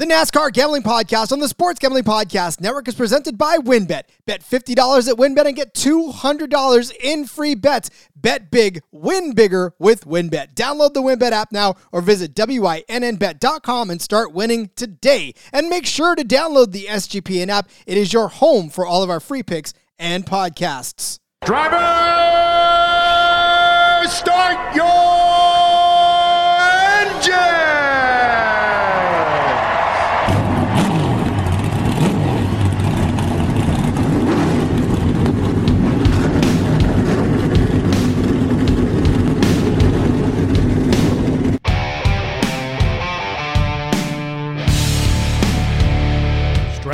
The NASCAR Gambling Podcast on the Sports Gambling Podcast Network is presented by WynnBet. Bet $50 at WynnBet and get $200 in free bets. Bet big, win bigger with WynnBet. Download the WynnBet app now or visit WYNNBet.com and start winning today. And make sure to download the SGPN app. It is your home for all of our free picks and podcasts. Driver, start your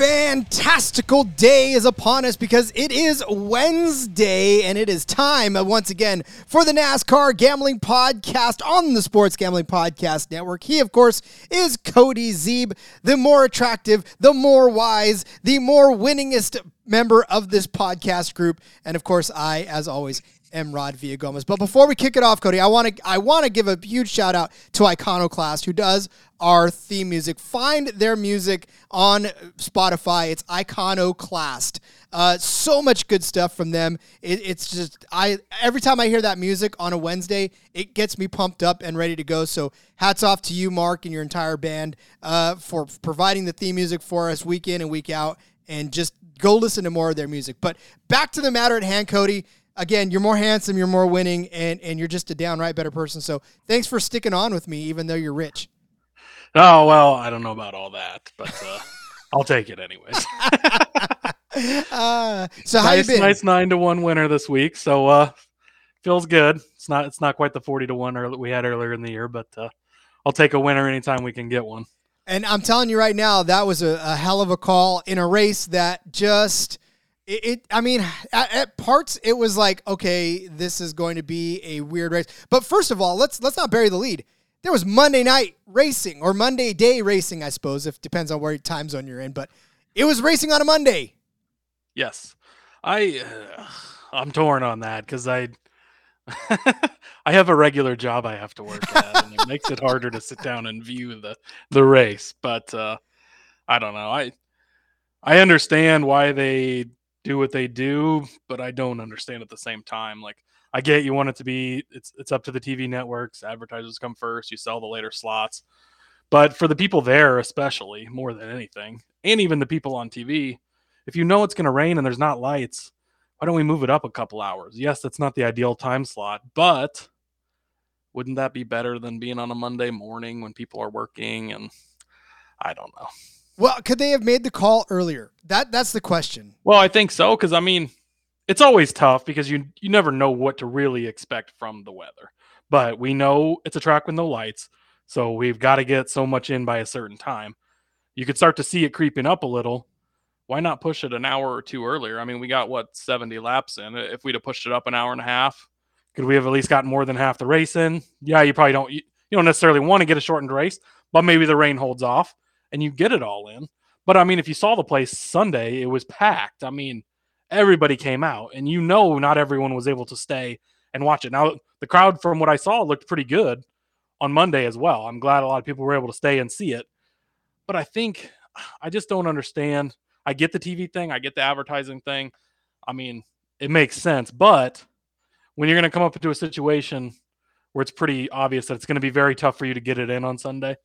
Fantastical day is upon us because it is Wednesday and it is time uh, once again for the NASCAR Gambling Podcast on the Sports Gambling Podcast Network. He, of course, is Cody Zeeb, the more attractive, the more wise, the more winningest member of this podcast group. And of course, I, as always, am Rod Villagomez. But before we kick it off, Cody, I want to I want to give a huge shout out to Iconoclast who does our theme music. Find their music on Spotify. It's Iconoclast. Uh, so much good stuff from them. It, it's just I every time I hear that music on a Wednesday, it gets me pumped up and ready to go. So hats off to you, Mark, and your entire band uh, for providing the theme music for us week in and week out. And just go listen to more of their music. But back to the matter at hand, Cody again, you're more handsome, you're more winning, and and you're just a downright better person. So thanks for sticking on with me, even though you're rich. Oh well, I don't know about all that, but uh, I'll take it anyways. uh, so how nice, nice nine to one winner this week, so uh, feels good. It's not it's not quite the forty to one early, we had earlier in the year, but uh, I'll take a winner anytime we can get one. And I'm telling you right now, that was a, a hell of a call in a race that just. It, it, I mean, at, at parts it was like, okay, this is going to be a weird race. But first of all, let's let's not bury the lead. There was Monday night racing or Monday day racing, I suppose, if depends on where time zone you're in. But it was racing on a Monday. Yes, I uh, I'm torn on that because I I have a regular job I have to work at, and it makes it harder to sit down and view the the race. But uh, I don't know. I I understand why they do what they do, but I don't understand at the same time. Like I get you want it to be it's it's up to the TV networks, advertisers come first, you sell the later slots. But for the people there especially, more than anything, and even the people on TV, if you know it's going to rain and there's not lights, why don't we move it up a couple hours? Yes, that's not the ideal time slot, but wouldn't that be better than being on a Monday morning when people are working and I don't know. Well, could they have made the call earlier? That that's the question. Well, I think so because I mean, it's always tough because you you never know what to really expect from the weather. But we know it's a track with no lights, so we've got to get so much in by a certain time. You could start to see it creeping up a little. Why not push it an hour or two earlier? I mean, we got what 70 laps in. If we'd have pushed it up an hour and a half, could we have at least gotten more than half the race in? Yeah, you probably don't you, you don't necessarily want to get a shortened race, but maybe the rain holds off and you get it all in. But I mean, if you saw the place Sunday, it was packed. I mean, everybody came out, and you know, not everyone was able to stay and watch it. Now, the crowd, from what I saw, looked pretty good on Monday as well. I'm glad a lot of people were able to stay and see it. But I think I just don't understand. I get the TV thing, I get the advertising thing. I mean, it makes sense. But when you're going to come up into a situation where it's pretty obvious that it's going to be very tough for you to get it in on Sunday,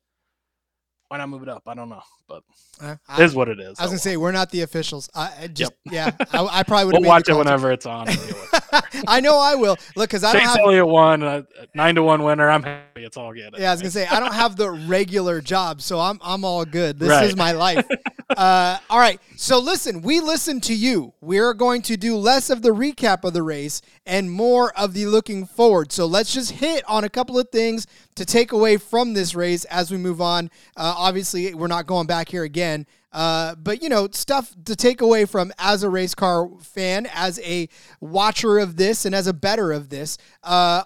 why not move it up? I don't know, but Uh, it is what it is. I was gonna say we're not the officials. I, I just Yep. yeah, I, I probably would well. we'll watch it whenever it's on. and deal with it. I know I will. Look, because I don't Chase have Elliott won, uh, nine to one winner. I'm happy. It's all good. Yeah, I was gonna say I don't have the regular job, so I'm I'm all good. This Right. is my life. uh, all right, so listen, we listen to you. We're going to do less of the recap of the race and more of the looking forward. So let's just hit on a couple of things to take away from this race as we move on. Uh, obviously, we're not going back here again. Uh, but you know, stuff to take away from as a race car fan, as a watcher of this, and as a better of this. Uh,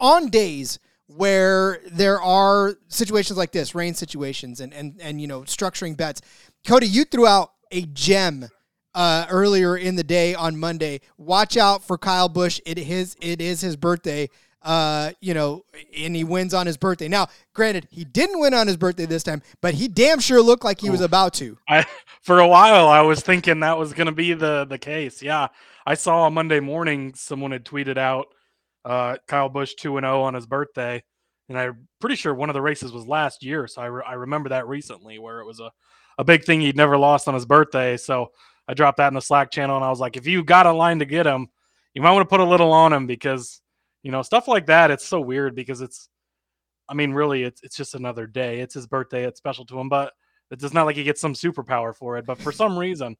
on days where there are situations like this, rain situations, and and and you know, structuring bets. Cody, you threw out a gem uh, earlier in the day on Monday. Watch out for Kyle Busch. It his it is his birthday. Uh, you know, and he wins on his birthday. Now, granted, he didn't win on his birthday this time, but he damn sure looked like he was about to. I for a while I was thinking that was going to be the the case. Yeah, I saw on Monday morning someone had tweeted out uh, Kyle Busch two and zero on his birthday, and I'm pretty sure one of the races was last year. So I re- I remember that recently where it was a a big thing he'd never lost on his birthday. So I dropped that in the Slack channel and I was like, if you got a line to get him, you might want to put a little on him because you know stuff like that. It's so weird because it's. I mean, really, it's it's just another day. It's his birthday. It's special to him, but it's not like he gets some superpower for it. But for some reason,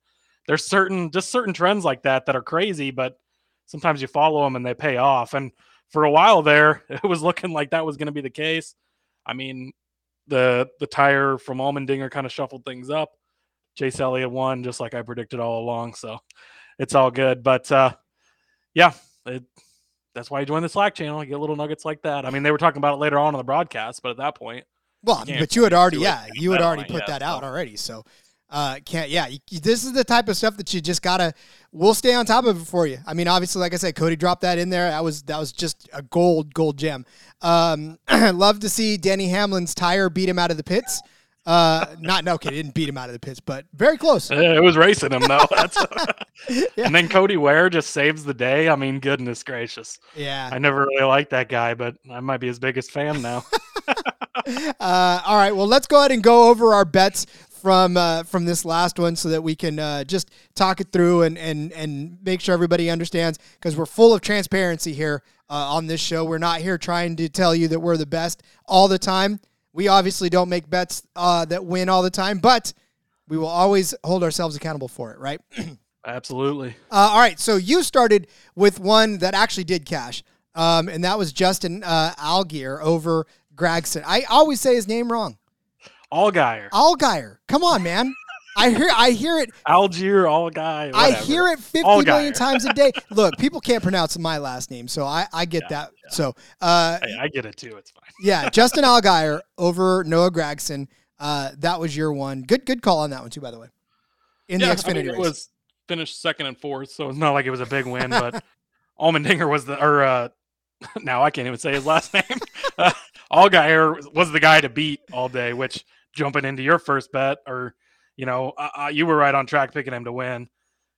there's certain just certain trends like that that are crazy, but sometimes you follow them and they pay off. And for a while there, it was looking like that was going to be the case. I mean, the the tire from Allmendinger kind of shuffled things up. Chase Elliott won just like I predicted all along, so it's all good. But uh, yeah, it, that's why you join the Slack channel. You get little nuggets like that. I mean, they were talking about it later on in the broadcast, but at that point, Well, can't but you had already, yeah, you had already put yet, that out so. already. So, uh, can't, yeah, you, you- this is the type of stuff that you just gotta. We'll stay on top of it for you. I mean, obviously, like I said, Cody dropped that in there. That was that was just a gold, gold gem. Um, love to see Denny Hamlin's tire beat him out of the pits. Uh, not no, okay, didn't beat him out of the pits, but very close. Eh, it was racing him though. That's and then Cody Ware just saves the day. I mean, goodness gracious. Yeah. I never really liked that guy, but I might be his biggest fan now. Uh, all right. Well, let's go ahead and go over our bets from uh, from this last one, so that we can uh, just talk it through and and and make sure everybody understands because we're full of transparency here uh, on this show. We're not here trying to tell you that we're the best all the time. We obviously don't make bets uh, that win all the time, but we will always hold ourselves accountable for it, right? Absolutely. Uh, all right, so you started with one that actually did cash, um, and that was Justin uh, Algier over Gragson. I always say his name wrong. Allgaier. Algier. Come on, man. I hear I hear it Algier, all guy. I hear it 50 Allgaier. million times a day. Look, people can't pronounce my last name, so I, I get that. So uh, Hey, I get it too. It's fine. yeah, Justin Algier over Noah Gragson. Uh, that was your one. Good good call on that one too, by the way. In yeah, the I Xfinity mean, race. it was finished second and fourth, so it's not like it was a big win. But Allmendinger was the or uh, now I can't even say his last name. uh, Allgaier was the guy to beat all day. Which jumping into your first bet, or you know, uh, uh, you were right on track picking him to win.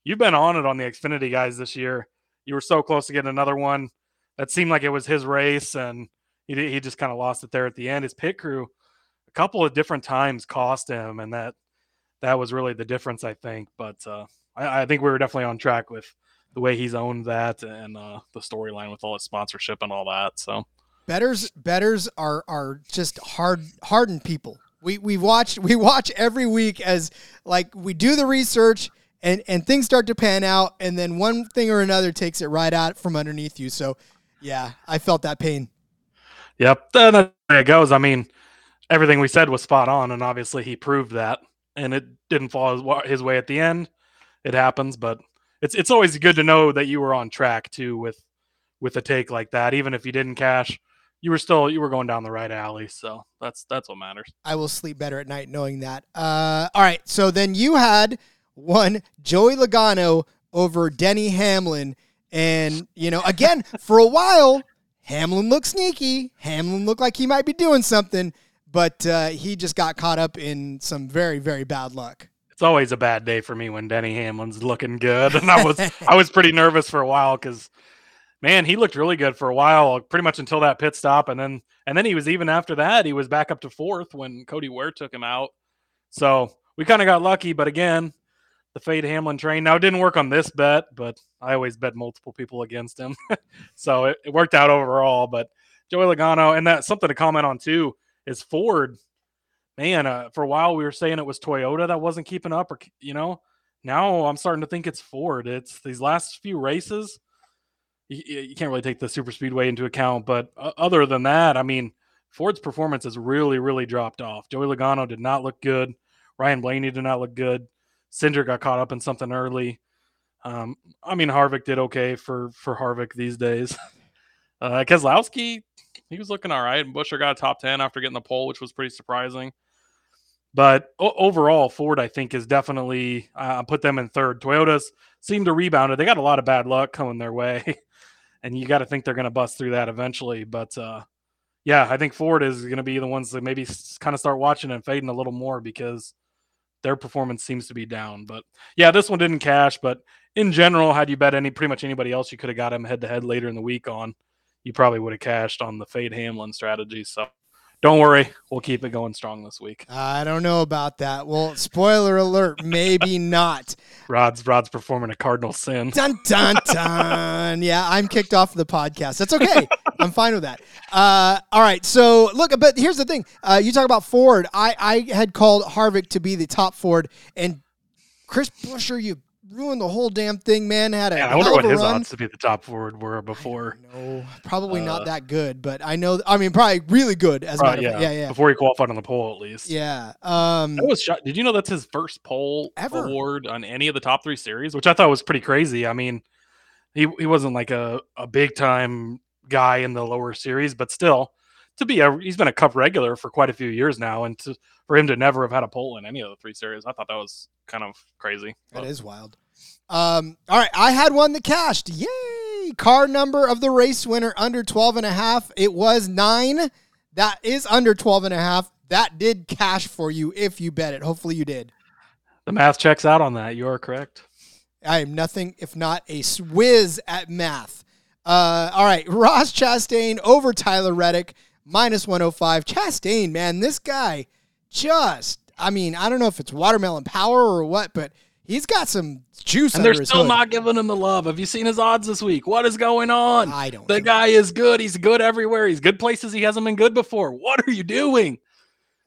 You've been on it on the Xfinity guys this year. You were so close to getting another one. That seemed like it was his race, and he he just kind of lost it there at the end. His pit crew, a couple of different times, cost him, and that that was really the difference, I think. But uh, I, I think we were definitely on track with the way he's owned that and uh, the storyline with all his sponsorship and all that. So betters betters are are just hard hardened people. We we watch we watch every week as like we do the research and and things start to pan out and then one thing or another takes it right out from underneath you. So yeah, I felt that pain. Yep, then that's the way it goes. I mean, everything we said was spot on, and obviously he proved that. And it didn't fall his way at the end. It happens, but it's it's always good to know that you were on track too with with a take like that. Even if you didn't cash, you were still you were going down the right alley. So that's that's what matters. I will sleep better at night knowing that. Uh, all right, so then you had one Joey Logano over Denny Hamlin, and you know, again for a while, Hamlin looked sneaky. Hamlin looked like he might be doing something, but uh, he just got caught up in some very very bad luck. It's always a bad day for me when Denny Hamlin's looking good, and I was I was pretty nervous for a while because man, he looked really good for a while, pretty much until that pit stop, and then and then he was even after that he was back up to fourth when Cody Ware took him out. So we kind of got lucky, but again, the fade Hamlin train. Now it didn't work on this bet, but I always bet multiple people against him, so it, it worked out overall. But Joey Logano, and that's something to comment on too is Ford. Man, uh, for a while we were saying it was Toyota that wasn't keeping up, or you know, now I'm starting to think it's Ford. It's these last few races. You, you can't really take the super speedway into account, but uh, other than that, I mean, Ford's performance has really, really dropped off. Joey Logano did not look good. Ryan Blaney did not look good. Cindric got caught up in something early. Um, I mean, Harvick did okay for for Harvick these days. Uh, Keselowski, he was looking all right. Buescher got a top ten after getting the pole, which was pretty surprising. But o- overall, Ford I think is definitely uh, put them in third. Toyotas seem to rebound. They got a lot of bad luck coming their way, and you got to think they're going to bust through that eventually. But uh, yeah, I think Ford is going to be the ones that maybe kind of start watching and fading a little more because their performance seems to be down. But yeah, this one didn't cash. But in general, had you bet any pretty much anybody else, you could have got him head to head later in the week on. You probably would have cashed on the fade Hamlin strategy. So don't worry, we'll keep it going strong this week. I don't know about that. Well, spoiler alert, maybe not. Rod's Rod's performing a cardinal sin. Dun dun dun. yeah, I'm kicked off the podcast. That's okay. I'm fine with that. Uh, all right. So look, but here's the thing. Uh, you talk about Ford. I I had called Harvick to be the top Ford, and Chris Buescher, you ruined the whole damn thing, man. Had a Yeah, I wonder what his run. odds to be the top Ford were before. No, probably Uh, not that good, but I know. I mean, probably really good. As a Right, matter of yeah, yeah, yeah, Before he qualified on the pole, at least. yeah. Um, That was shot. Did you know that's his first pole Ever. award on any of the top three series, which I thought was pretty crazy. I mean, he he wasn't like a, a big time guy in the lower series, but still, to be a he's been a cup regular for quite a few years now, and to for him to never have had a pole in any of the three series, I thought that was kind of crazy. That But is wild. Um, all right, I had one that cashed. Yay! Car number of the race winner under 12 and a half. It was 9. That is under 12 and a half. That did cash for you if you bet it. Hopefully you did. the math checks out on that. You are correct. I am nothing if not a whiz at math. Uh, all right, Ross Chastain over Tyler Reddick, minus 105. Chastain, man, this guy just, I mean, I don't know if it's watermelon power or what, but he's got some juice And they're still hood. not giving him the love. Have you seen his odds this week? What is going on? I don't The guy is good. He's good everywhere. He's good places he hasn't been good before. What are you doing?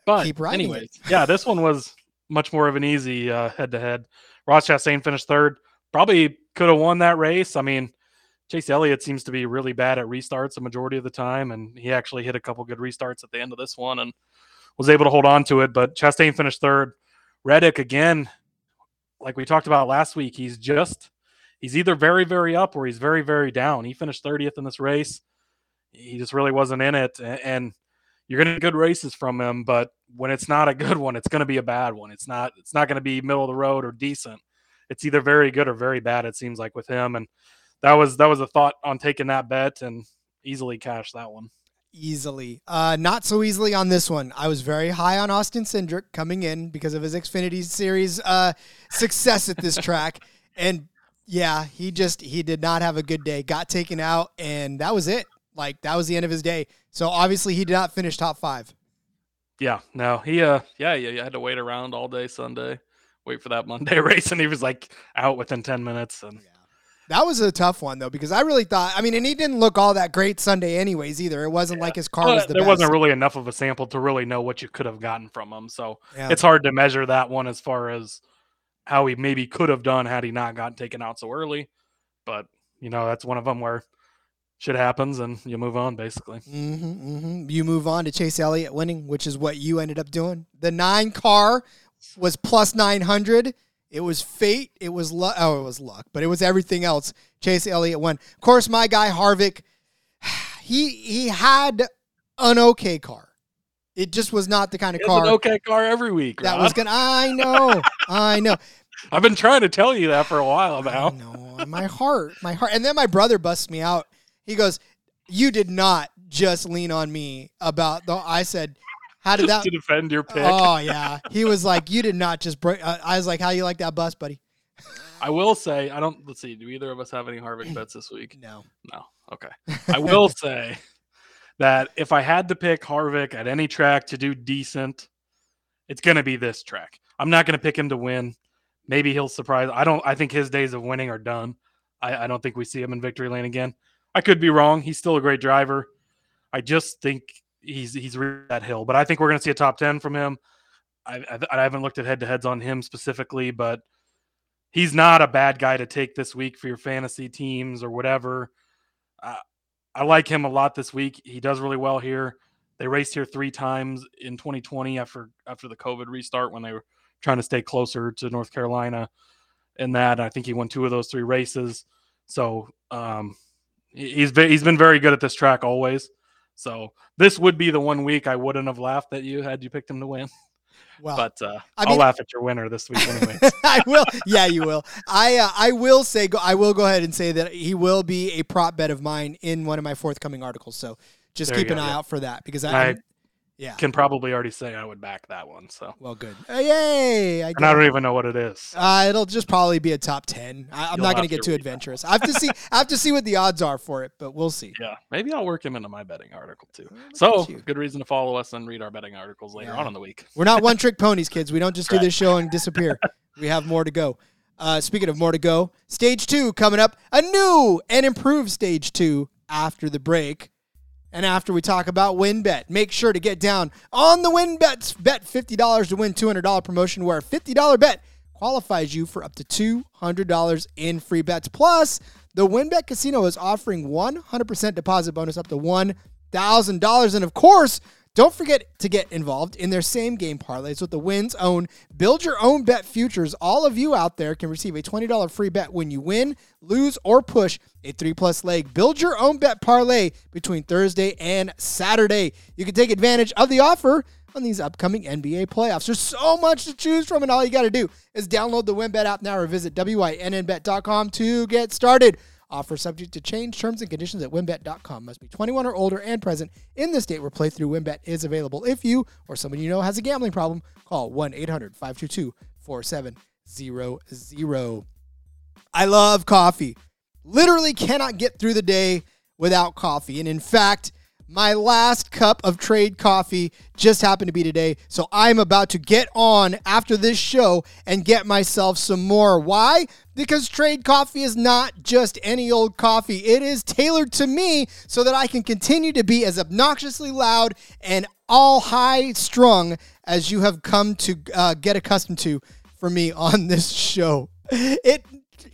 But Keep anyways, yeah, this one was much more of an easy head to head. Ross Chastain finished third. Probably could have won that race. I mean, Chase Elliott seems to be really bad at restarts the majority of the time, and he actually hit a couple good restarts at the end of this one and was able to hold on to it. But Chastain finished third. Reddick again, like we talked about last week, he's just he's either very very up or he's very very down. He finished 30th in this race. He just really wasn't in it, and you're to get good races from him. But when it's not a good one, it's going to be a bad one. It's not it's not going to be middle of the road or decent. It's either very good or very bad. It seems like with him, and that was that was a thought on taking that bet and easily cashed that one. Easily. Uh, not so easily on this one. I was very high on Austin Cindric coming in because of his Xfinity Series uh, success at this track, and yeah, he just he did not have a good day. Got taken out, and that was it. Like that was the end of his day. So obviously he did not finish top five. Yeah, no, he uh yeah, yeah, you had to wait around all day Sunday, wait for that Monday race, and he was like out within ten minutes. And That was a tough one though because I really thought. I mean, and he didn't look all that great Sunday, anyways. Either it wasn't like his car was the there best. wasn't really enough of a sample to really know what you could have gotten from him. So Yeah. it's hard to measure that one as far as how he maybe could have done had he not gotten taken out so early. But you know, that's one of them where shit happens and you move on basically. hmm hmm You move on to Chase Elliott winning, which is what you ended up doing. The nine car was plus 900. It was fate. It was luck. Oh, it was luck, but it was everything else. Chase Elliott won. Of course, my guy Harvick, he he had an okay car. It just was not the kind of It's car an okay car every week. that was gonna. I know, I know. I've been trying to tell you that for a while I now. know. My heart, my heart. And then my brother busts me out. He goes, "You did not just lean on me about the." I said, "How did that?" to defend your pick. Oh yeah, he was like, "You did not just break." Uh, I was like, "How you like that bus, buddy?" I will say, I don't let's see, do either of us have any Harvick bets this week? No. No. Okay. I will say that if I had to pick Harvick at any track to do decent, it's going to be this track. I'm not going to pick him to win. Maybe he'll surprise. I don't. I think his days of winning are done. I, I don't think we see him in victory lane again. I could be wrong. He's still a great driver. I just think he's he's reached that hill. But I think we're going to see a top ten from him. I, I, I haven't looked at head to heads on him specifically, but he's not a bad guy to take this week for your fantasy teams or whatever. Uh, I like him a lot this week. He does really well here. They raced here three times in 2020 after after the COVID restart when they were trying to stay closer to North Carolina. In that, I think he won two of those three races. So um, he's he's been very good at this track always. So this would be the one week I wouldn't have laughed at you had you picked him to win. Well, but uh, I I'll mean- laugh at your winner this week anyway. I will. Yeah, you will. I uh, I will say go, I will go ahead and say that he will be a prop bet of mine in one of my forthcoming articles. So just There keep an go, eye yeah. out for that because I, I yeah. Can probably already say I would back that one. So Well, good. Uh, yay! I and I don't even know what it is. Uh, it'll just probably be a top ten. I, I'm not going to get too adventurous. I have to see. I have to see what the odds are for it, but we'll see. Yeah, maybe I'll work him into my betting article too. Look So good reason to follow us and read our betting articles later Yeah. on in the week. We're not one trick ponies, kids. We don't just do this show and disappear. we have more to go. Uh, speaking of more to go, stage two coming up. A new and improved stage two after the break. And after we talk about WynnBet, make sure to get down on the WynnBets. Bet $50 to win $200 promotion where a $50 bet qualifies you for up to $200 in free bets. Plus, the WynnBet Casino is offering 100% deposit bonus up to $1,000. And of course, don't forget to get involved in their same game parlays with the Win's own Build Your Own Bet Futures. All of you out there can receive a $20 free bet when you win, lose, or push a three plus leg. Build your own bet parlay between Thursday and Saturday. You can take advantage of the offer on these upcoming NBA playoffs. There's so much to choose from, and all you got to do is download the WynnBet app now or visit WynnBet.com to get started. Offer subject to change. Terms and conditions at wynnbet.com. Must be 21 or older and present in the state where playthrough WynnBet is available. If you or someone you know has a gambling problem, call 1 800 522 4700. I love coffee. Literally cannot get through the day without coffee. And in fact, my last cup of trade coffee just happened to be today. So I'm about to get on after this show and get myself some more. Why? Because trade coffee is not just any old coffee. It is tailored to me so that I can continue to be as obnoxiously loud and all high strung as you have come to uh, get accustomed to for me on this show. It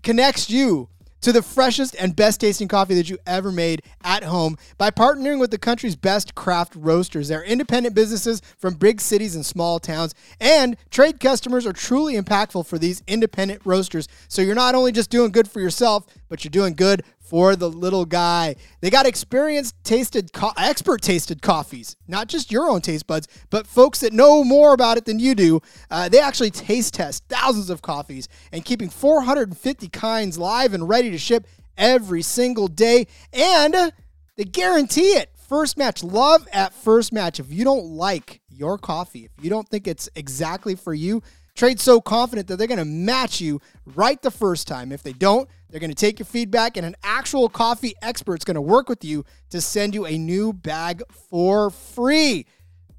connects you to the freshest and best tasting coffee that you ever made at home by partnering with the country's best craft roasters. They're independent businesses from big cities and small towns, and trade customers are truly impactful for these independent roasters. So you're not only just doing good for yourself, but you're doing good for the little guy. They got experienced tasted co- expert tasted coffees, not just your own taste buds, but folks that know more about it than you do. Uh, they actually taste test thousands of coffees and keeping 450 kinds live and ready to ship every single day. And they guarantee it. First match, love at first match. If you don't like your coffee, if you don't think it's exactly for you, Trade's so confident that they're going to match you right the first time. If they don't, they're going to take your feedback, and an actual coffee expert's going to work with you to send you a new bag for free.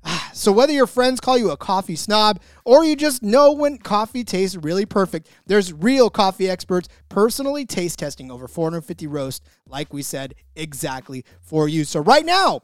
Ah, So whether your friends call you a coffee snob or you just know when coffee tastes really perfect, there's real coffee experts personally taste testing over 450 roasts, like we said, exactly for you. So right now,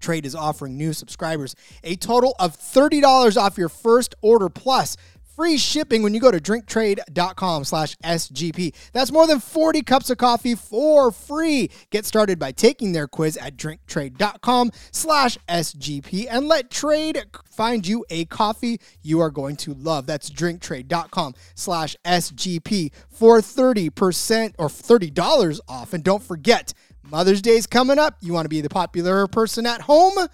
Trade is offering new subscribers a total of $30 off your first order plus free shipping when you go to drinktrade.com slash SGP. That's more than 40 cups of coffee for free. Get started by taking their quiz at drinktrade.com slash SGP and let Trade find you a coffee you are going to love. That's drinktrade.com slash SGP for 30% or $30 off. And don't forget, Mother's Day's coming up. You want to be the popular person at home?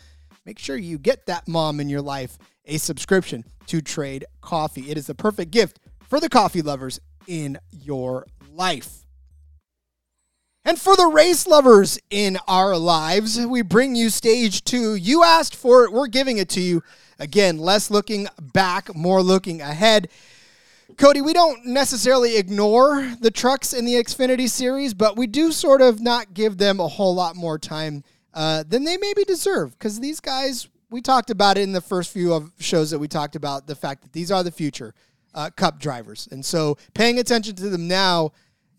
Make sure you get that mom in your life a subscription to Trade Coffee. It is the perfect gift for the coffee lovers in your life. And for the race lovers in our lives, we bring you stage two. You asked for it, we're giving it to you. Again, less looking back, more looking ahead. Cody, we don't necessarily ignore the trucks in the Xfinity series, but we do sort of not give them a whole lot more time uh, than they maybe deserve. Because these guys, we talked about it in the first few of shows that we talked about the fact that these are the future uh, Cup drivers, and so paying attention to them now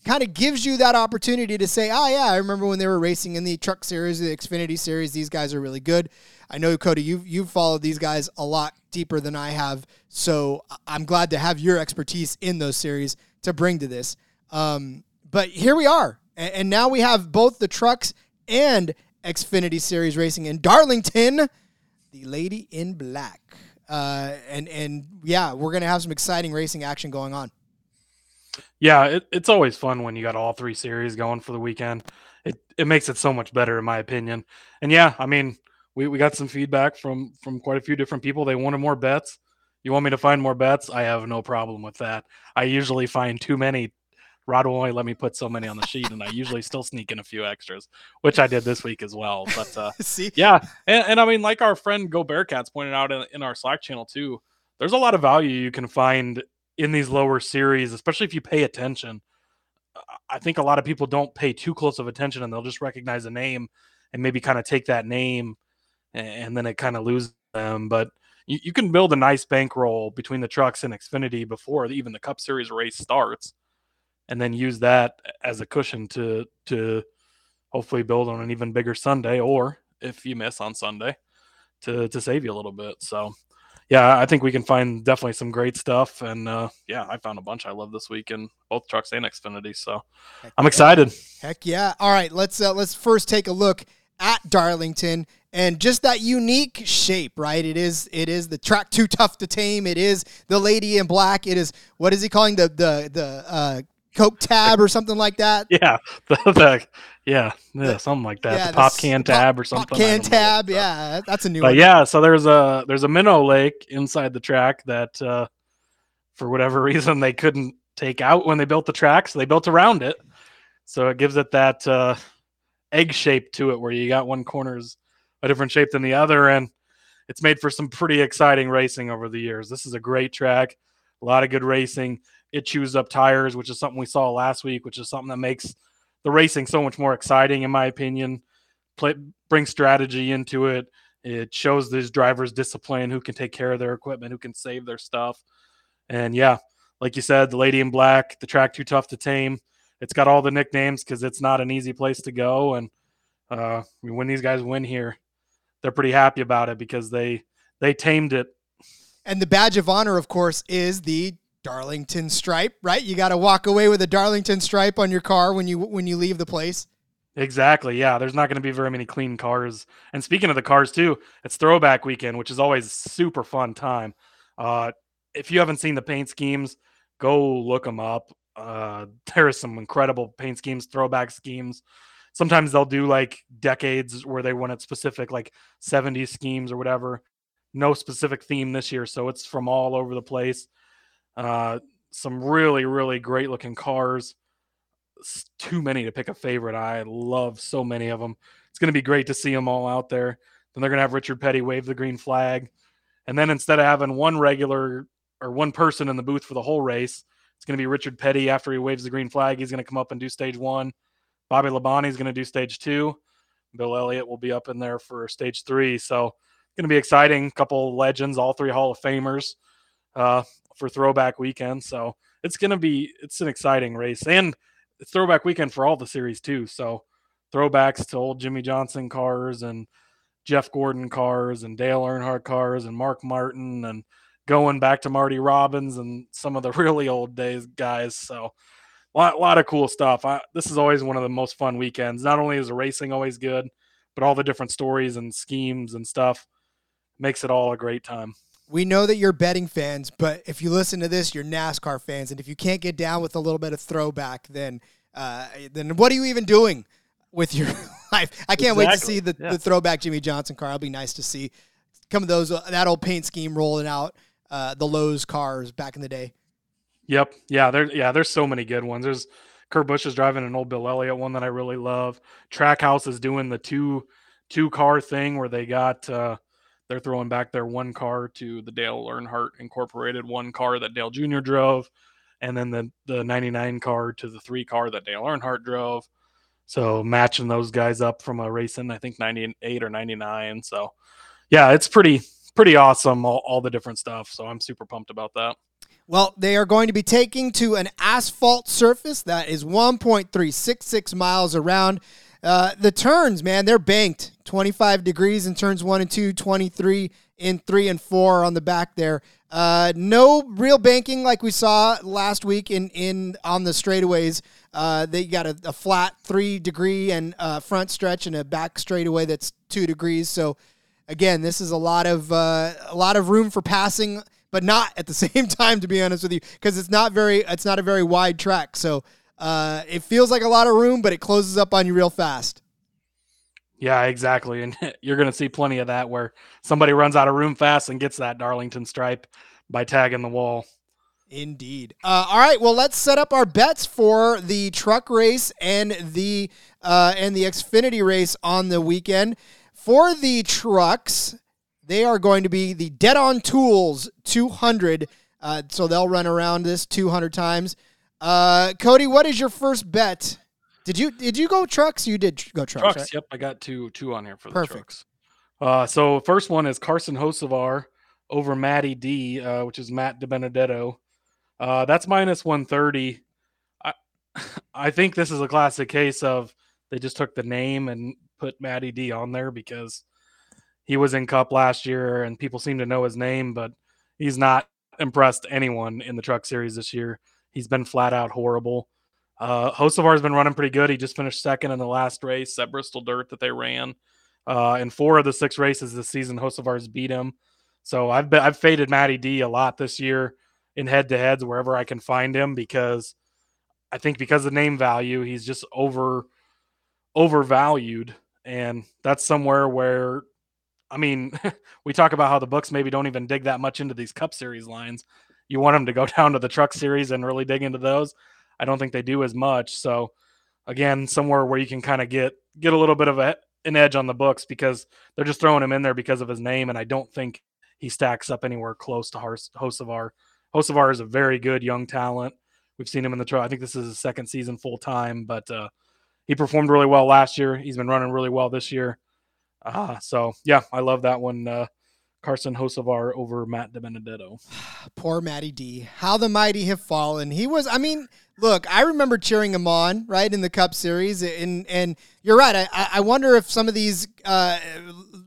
kind of gives you that opportunity to say, oh, yeah, I remember when they were racing in the truck series, the Xfinity series. These guys are really good. I know, Cody, you've, you've followed these guys a lot deeper than I have. So I'm glad to have your expertise in those series to bring to this. Um, but here we are. And, and now we have both the trucks and Xfinity series racing in Darlington, the lady in black. Uh, and, and yeah, we're to have some exciting racing action going on yeah, it, it's always fun when you got all three series going for the weekend. It it makes it so much better in my opinion. And yeah, I mean, we, we got some feedback from from quite a few different people. They wanted more bets. You want me to find more bets? I have no problem with that. I usually find too many. Rod will only let me put so many on the sheet, and I usually still sneak in a few extras, which I did this week as well. But uh, see, yeah, and, and I mean, like our friend Go Bearcats pointed out in, in our Slack channel too, there's a lot of value you can find in these lower series, especially if you pay attention. I think a lot of people don't pay too close of attention and they'll just recognize a name and maybe kind of take that name and then it kind of loses them. But you, you can build a nice bankroll between the trucks and Xfinity before even the Cup Series race starts, and then use that as a cushion to to hopefully build on an even bigger Sunday, or if you miss on Sunday, to to save you a little bit. So yeah, I think we can find definitely some great stuff. And uh, yeah, I found a bunch I love this week in both trucks and Xfinity. So Heck I'm excited. Heck yeah! All right, let's uh, let's first take a look at Darlington and just that unique shape, right? It is it is the track too tough to tame. It is the lady in black. It is what is he calling the the the uh, Coke tab or something like that. Yeah, the, the yeah, yeah, something like that. Yeah, the pop can tab pop, or something. Pop can tab, yeah, that's a new. But one. yeah, so there's a there's a minnow lake inside the track that, uh, for whatever reason, they couldn't take out when they built the track, so they built around it. So it gives it that uh, egg shape to it, where you got one corner's a different shape than the other, and it's made for some pretty exciting racing over the years. This is a great track, a lot of good racing it chews up tires, which is something we saw last week, which is something that makes the racing so much more exciting, in my opinion. Play, bring strategy into it. It shows these drivers discipline, who can take care of their equipment, who can save their stuff. And yeah, like you said, the lady in black, the track too tough to tame. It's got all the nicknames because it's not an easy place to go. And uh, when these guys win here, they're pretty happy about it because they they tamed it. And the badge of honor, of course, is the Darlington stripe, right? You got to walk away with a Darlington stripe on your car when you when you leave the place. Exactly. Yeah, there's not going to be very many clean cars. And speaking of the cars too, it's throwback weekend, which is always super fun time. Uh, if you haven't seen the paint schemes, go look them up. Uh, there are some incredible paint schemes, throwback schemes. Sometimes they'll do like decades where they want it specific, like 70s schemes or whatever. No specific theme this year, so it's from all over the place. Uh, some really, really great looking cars. It's too many to pick a favorite. I love so many of them. It's going to be great to see them all out there. Then they're going to have Richard Petty wave the green flag. And then instead of having one regular or one person in the booth for the whole race, it's going to be Richard Petty after he waves the green flag. He's going to come up and do stage one. Bobby Labonte is going to do stage two. Bill Elliott will be up in there for stage three. So it's going to be exciting. Couple legends, all three Hall of Famers. Uh, for throwback weekend. So it's to be it's an exciting race and it's throwback weekend for all the series too. So throwbacks to old Jimmie Johnson cars and Jeff Gordon cars and Dale Earnhardt cars and Mark Martin and going back to Marty Robbins and some of the really old days guys. So a lot, lot of cool stuff. I, this is always one of the most fun weekends. Not only is the racing always good, but all the different stories and schemes and stuff makes it all a great time we know that you're betting fans, but if you listen to this, you're NASCAR fans, and if you can't get down with a little bit of throwback, then uh, then what are you even doing with your life? I can't exactly. wait to see the, yeah. the throwback Jimmie Johnson car. It'll be nice to see come of those uh, that old paint scheme rolling out uh, the Lowe's cars back in the day. Yep, yeah, there, yeah, there's so many good ones. There's Kurt Busch is driving an old Bill Elliott one that I really love. Trackhouse is doing the two two car thing where they got. Uh, they're throwing back their one car to the Dale Earnhardt Incorporated one car that Dale Jr. drove, and then the the 99 car to the three car that Dale Earnhardt drove. So matching those guys up from a racing, I think 98 or 99. So yeah, it's pretty pretty awesome all, all the different stuff. So I'm super pumped about that. Well, they are going to be taking to an asphalt surface that is 1.366 miles around. Uh, the turns, man, they're banked 25 degrees in turns one and two, 23 in three and four on the back there. Uh, no real banking like we saw last week in, in on the straightaways. Uh, they got a, a, flat three degree and uh, front stretch and a back straightaway that's two degrees. So again, this is a lot of uh, a lot of room for passing, but not at the same time. To be honest with you, because it's not very it's not a very wide track. So uh, it feels like a lot of room, but it closes up on you real fast. Yeah, exactly. And you're going to see plenty of that where somebody runs out of room fast and gets that Darlington stripe by tagging the wall. Indeed. Uh, all right. Well, let's set up our bets for the truck race and the uh, and the Xfinity race on the weekend. For the trucks, they are going to be the Dead on Tools 200. Uh, so they'll run around this 200 times. Uh, Cody, what is your first bet? Did you did you go trucks? You did go trucks. Trucks. Right? Yep, I got two two on here for the trucks. Uh, so first one is Carson Hocevar over Matty D, uh, which is Matt DiBenedetto. Uh, that's minus 130. I, I think this is a classic case of they just took the name and put Matty D on there because he was in Cup last year and people seem to know his name, but he's not impressed anyone in the Truck Series this year. He's been flat out horrible. Uh, Hocevar's been running pretty good. He just finished second in the last race at Bristol Dirt that they ran. Uh, in four of the six races this season, Hocevar's beat him. So I've been, I've faded Matty D a lot this year in head to heads wherever I can find him because I think because of name value, he's just over overvalued. And that's somewhere where I mean, we talk about how the books maybe don't even dig that much into these cup series lines. You want them to go down to the truck series and really dig into those. I don't think they do as much. So again, somewhere where you can kind of get get a little bit of a, an edge on the books because they're just throwing him in there because of his name, and I don't think he stacks up anywhere close to Hocevar. Hocevar is a very good young talent. We've seen him in the trial. I think this is his second season full time, but uh, he performed really well last year. He's been running really well this year. Uh, so yeah, I love that one. Uh, Carson Hocevar over Matt DiBenedetto. Poor Matty D. How the mighty have fallen. He was, I mean, look, I remember cheering him on, right, in the Cup Series. And and you're right. I, I wonder if some of these, uh,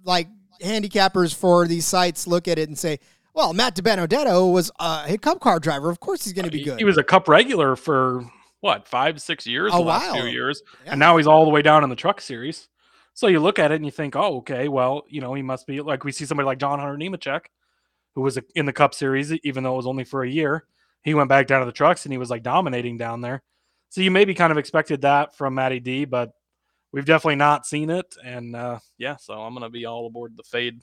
like, handicappers for these sites look at it and say, well, Matt DiBenedetto was a Cup car driver. Of course he's going to be good. He was a Cup regular for, what, five, six years? A the while. last few years. Yeah. And now he's all the way down in the Truck Series. So you look at it and you think, oh, okay, well, you know, he must be like we see somebody like John Hunter Nemechek, who was in the Cup Series, even though it was only for a year. He went back down to the trucks and he was like dominating down there. So you maybe kind of expected that from Matty D, but we've definitely not seen it. And uh, yeah, so I'm gonna be all aboard the fade,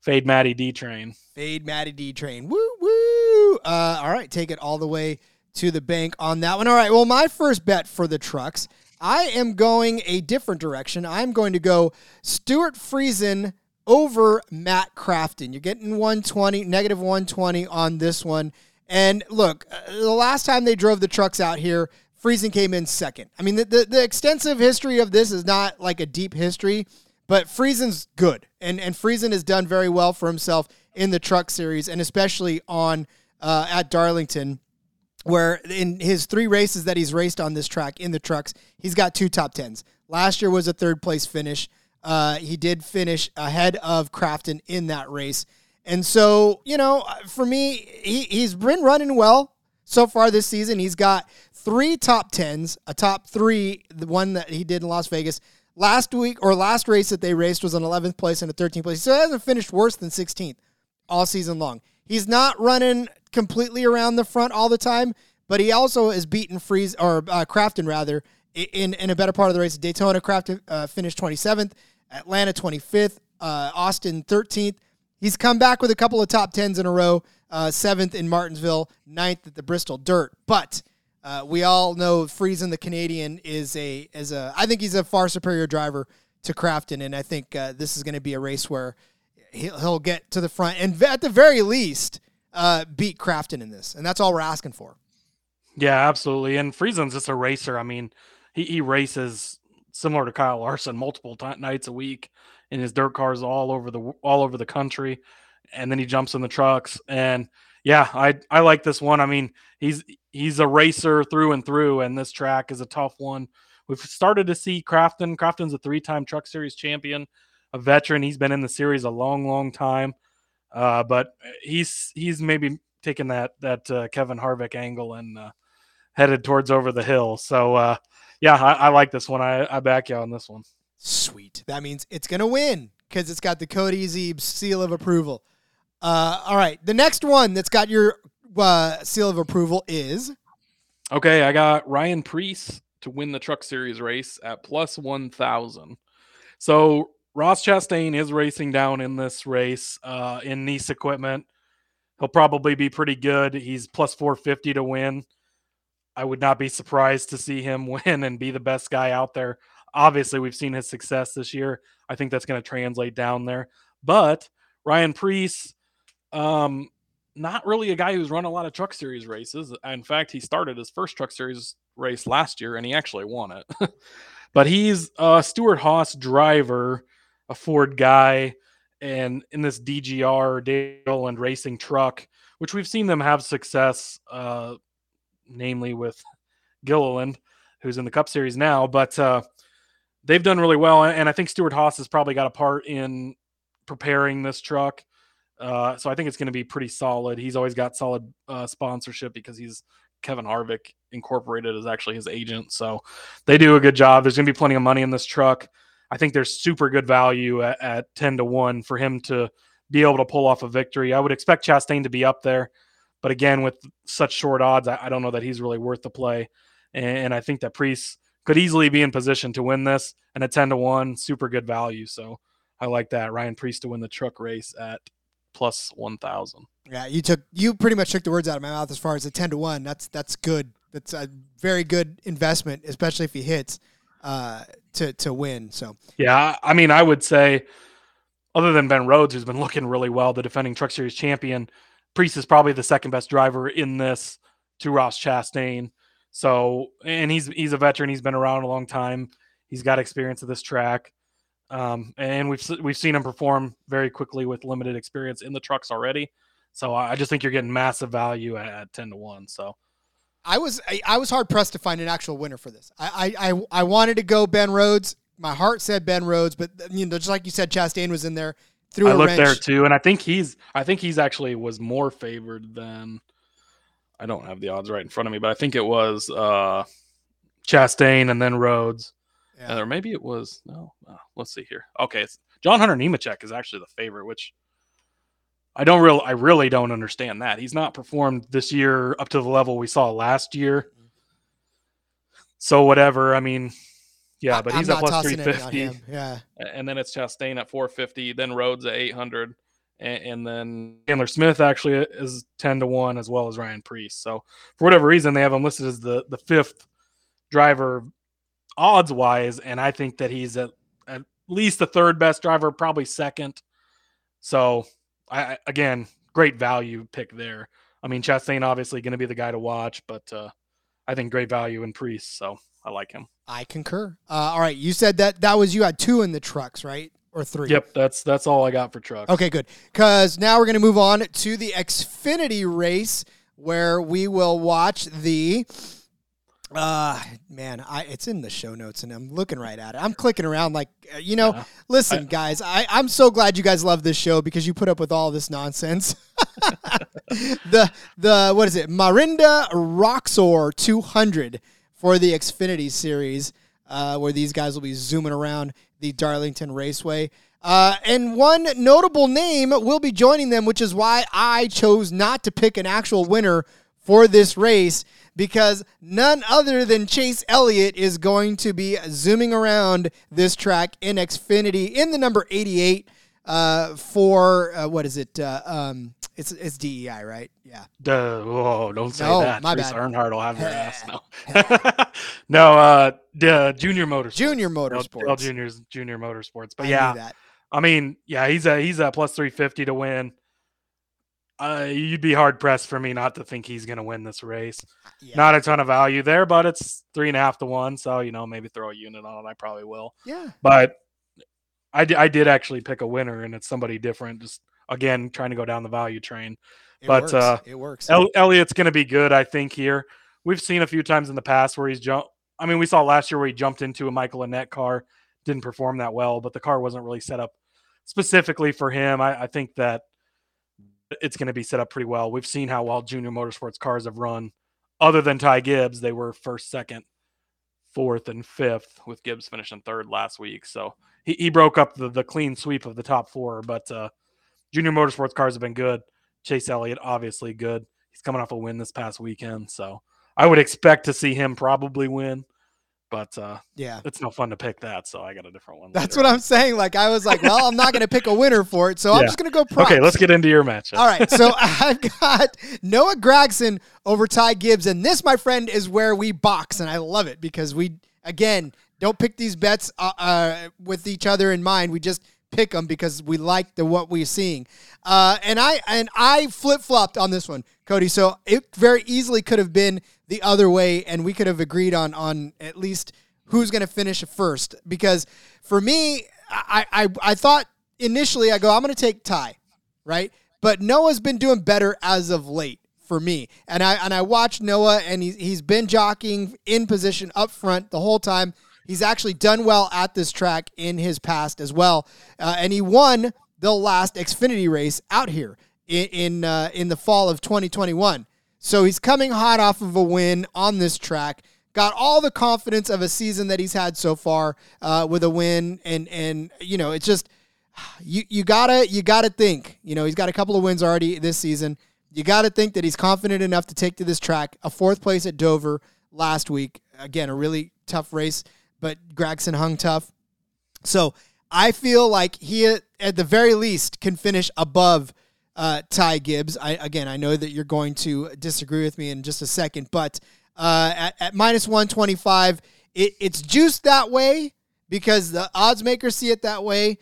fade Matty D train. Fade Matty D train. Woo woo. Uh, all right, take it all the way to the bank on that one. All right. Well, my first bet for the trucks. I am going a different direction. I'm going to go Stewart Friesen over Matt Crafton. You're getting 120, negative 120 on this one. And look, uh, the last time they drove the trucks out here, Friesen came in second. I mean, the, the, the extensive history of this is not like a deep history, but Friesen's good. And, and Friesen has done very well for himself in the truck series, and especially on uh, at Darlington where in his three races that he's raced on this track in the trucks, he's got two top tens. Last year was a third place finish. Uh, he did finish ahead of Crafton in that race. And so, you know, for me, he, he's been running well so far this season. He's got three top tens, a top three, the one that he did in Las Vegas. Last week or last race that they raced was an 11th place and a 13th place. So he hasn't finished worse than 16th all season long. He's not running completely around the front all the time, but he also has beaten Freeze or uh, Crafton rather in in a better part of the race. Daytona Crafton uh, finished 27th, Atlanta 25th, uh, Austin 13th. He's come back with a couple of top tens in a row. Uh, seventh in Martinsville, ninth at the Bristol Dirt. But uh, we all know Friesen, the Canadian, is a is a. I think he's a far superior driver to Crafton, and I think uh, this is going to be a race where he'll, he'll get to the front and at the very least uh, beat Crafton in this, and that's all we're asking for. Yeah, absolutely. And Friesen's just a racer. I mean, he, he races similar to Kyle Larson multiple t- nights a week in his dirt cars all over the all over the country, and then he jumps in the trucks. And yeah, I I like this one. I mean, he's he's a racer through and through, and this track is a tough one. We've started to see Crafton. Crafton's a three-time Truck Series champion, a veteran. He's been in the series a long, long time. Uh, but he's he's maybe taking that that uh, Kevin Harvick angle and uh, headed towards over the hill. So uh, yeah, I, I, like this one. I, I back you on this one. Sweet. That means it's gonna win because it's got the Cody Zeeb seal of approval. Uh, all right, the next one that's got your uh, seal of approval is. Okay, I got Ryan Preece to win the Truck Series race at plus one thousand. So Ross Chastain is racing down in this race uh, in Nice equipment. He'll probably be pretty good. He's plus 450 to win. I would not be surprised to see him win and be the best guy out there. Obviously, we've seen his success this year. I think that's going to translate down there. But Ryan Preece, um, not really a guy who's run a lot of truck series races. In fact, he started his first truck series race last year and he actually won it. but he's a Stewart Haas driver, a Ford guy, and in this DGR Dale and racing truck, which we've seen them have success, uh, namely with Gilliland, who's in the Cup Series now. But uh, they've done really well, and I think Stewart Haas has probably got a part in preparing this truck. Uh, so I think it's going to be pretty solid. He's always got solid uh, sponsorship because he's Kevin Harvick Incorporated is actually his agent. So they do a good job. There's going to be plenty of money in this truck. I think there's super good value at, at 10 to 1 for him to be able to pull off a victory. I would expect Chastain to be up there. But again, with such short odds, I, I don't know that he's really worth the play. And, and I think that Preece could easily be in position to win this. And a 10 to 1, super good value. So I like that. Ryan Preece to win the truck race at plus 1,000. Yeah, you took you pretty much took the words out of my mouth as far as a 10 to 1. That's that's good. That's a very good investment, especially if he hits uh, to to win. So yeah, I mean, I would say, other than Ben Rhodes, who's been looking really well, the defending Truck Series champion, priest is probably the second best driver in this to Ross Chastain. So, and he's he's a veteran. He's been around a long time. He's got experience at this track, um, and we've we've seen him perform very quickly with limited experience in the trucks already. So I just think you're getting massive value at ten to one. So I was I, I, was hard pressed to find an actual winner for this. I, I I wanted to go Ben Rhodes. My heart said Ben Rhodes, but you know, just like you said, Chastain was in there. Through I looked wrench. there too, and I think he's I think he's actually was more favored than I don't have the odds right in front of me, but I think it was uh Chastain and then Rhodes. Yeah. or maybe it was no. Oh, let's see here. Okay, it's John Hunter Nemechek is actually the favorite, which I don't really, I really don't understand that. He's not performed this year up to the level we saw last year. So whatever. I mean, yeah, but he's at plus three fifty. Yeah, and then it's Chastain at four fifty. Then Rhodes at eight hundred, and, then Chandler Smith actually is ten to one as well as Ryan Preece. So for whatever reason, they have him listed as the the fifth driver odds wise, and I think that he's at at least the third best driver, probably second. So I again, great value pick there. I mean, Chastain obviously going to be the guy to watch, but uh, I think great value in Preece, so I like him. I concur. Uh, all right, you said that that was you had two in the trucks, right? Or three? Yep, that's that's all I got for trucks. Okay, good. Because now we're going to move on to the Xfinity race, where we will watch the uh man, I it's in the show notes and I'm looking right at it. I'm clicking around like uh, you know, yeah. listen I, guys, I I'm so glad you guys love this show because you put up with all this nonsense. the the what is it? Mahindra ROXOR 200 for the Xfinity series uh, where these guys will be zooming around the Darlington Raceway. Uh, and one notable name will be joining them, which is why I chose not to pick an actual winner for this race because none other than Chase Elliott is going to be zooming around this track in Xfinity in the number 88 uh, for uh, what is it? Uh, um, it's it's DEI, right? Yeah. Duh, whoa, don't say no, that. My Teresa bad. Earnhardt will have your ass. No, no. Uh, the Junior Motorsports. Junior Motorsports. All Juniors, Junior Motorsports. But I yeah, I mean, yeah, he's a he's a plus three fifty to win uh, you'd be hard pressed for me not to think he's going to win this race. Yeah. Not a ton of value there, but it's three and a half to one. So, you know, maybe throw a unit on it. I probably will. Yeah. But I, d- I did actually pick a winner, and it's somebody different. Just again, trying to go down the value train. It but works. uh, it works. El- Elliott's going to be good, I think. Here, we've seen a few times in the past where he's jumped. I mean, we saw last year where he jumped into a Michael Annett car, didn't perform that well, but the car wasn't really set up specifically for him. I, I think that it's going to be set up pretty well. We've seen how well Junior Motorsports cars have run. Other than Ty Gibbs, they were first, second, fourth, and fifth, with Gibbs finishing third last week. So he, he broke up the, the clean sweep of the top four. But uh, Junior Motorsports cars have been good. Chase Elliott, obviously good. He's coming off a win this past weekend. So I would expect to see him probably win. But uh, yeah. it's no fun to pick that. So I got a different one. That's what on. I'm saying. Like I was like, well, I'm not going to pick a winner for it, so I'm just going to go props. Okay, let's get into your matchup. All right, so I've got Noah Gragson over Ty Gibbs, and this, my friend, is where we box, and I love it because we again don't pick these bets uh, uh, with each other in mind. We just pick them because we like the what we're seeing. Uh, and I and I flip flopped on this one, Cody. So it very easily could have been the other way, and we could have agreed on on at least who's going to finish first. Because for me, I I, I thought initially I go I'm going to take Ty, right? But Noah's been doing better as of late for me. And I and I watched Noah and he's he's been jockeying in position up front the whole time. He's actually done well at this track in his past as well. Uh, and he won the last Xfinity race out here in in, uh, in the fall of 2021. So he's coming hot off of a win on this track. Got all the confidence of a season that he's had so far uh, with a win, and and you know it's just you you gotta you gotta think. You know he's got a couple of wins already this season. You gotta think that he's confident enough to take to this track. A fourth place at Dover last week. Again, a really tough race, but Gragson hung tough. So I feel like he, at the very least, can finish above uh, Ty Gibbs. I again, I know that you're going to disagree with me in just a second, but uh, at, at minus one twenty five, it, it's juiced that way because the odds makers see it that way.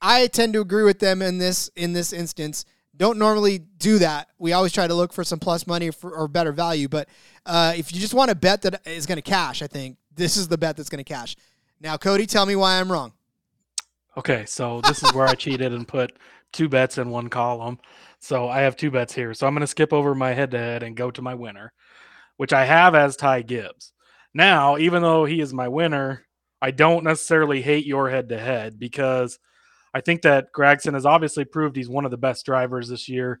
I tend to agree with them in this in this instance. Don't normally do that. We always try to look for some plus money for, or better value. But uh, if you just want a bet that is going to cash, I think this is the bet that's going to cash. Now, Cody, tell me why I'm wrong. Okay, so this is where I cheated and put two bets in one column. So I have two bets here. So I'm going to skip over my head to head and go to my winner, which I have as Ty Gibbs. Now, even though he is my winner, I don't necessarily hate your head to head because I think that Gragson has obviously proved he's one of the best drivers this year.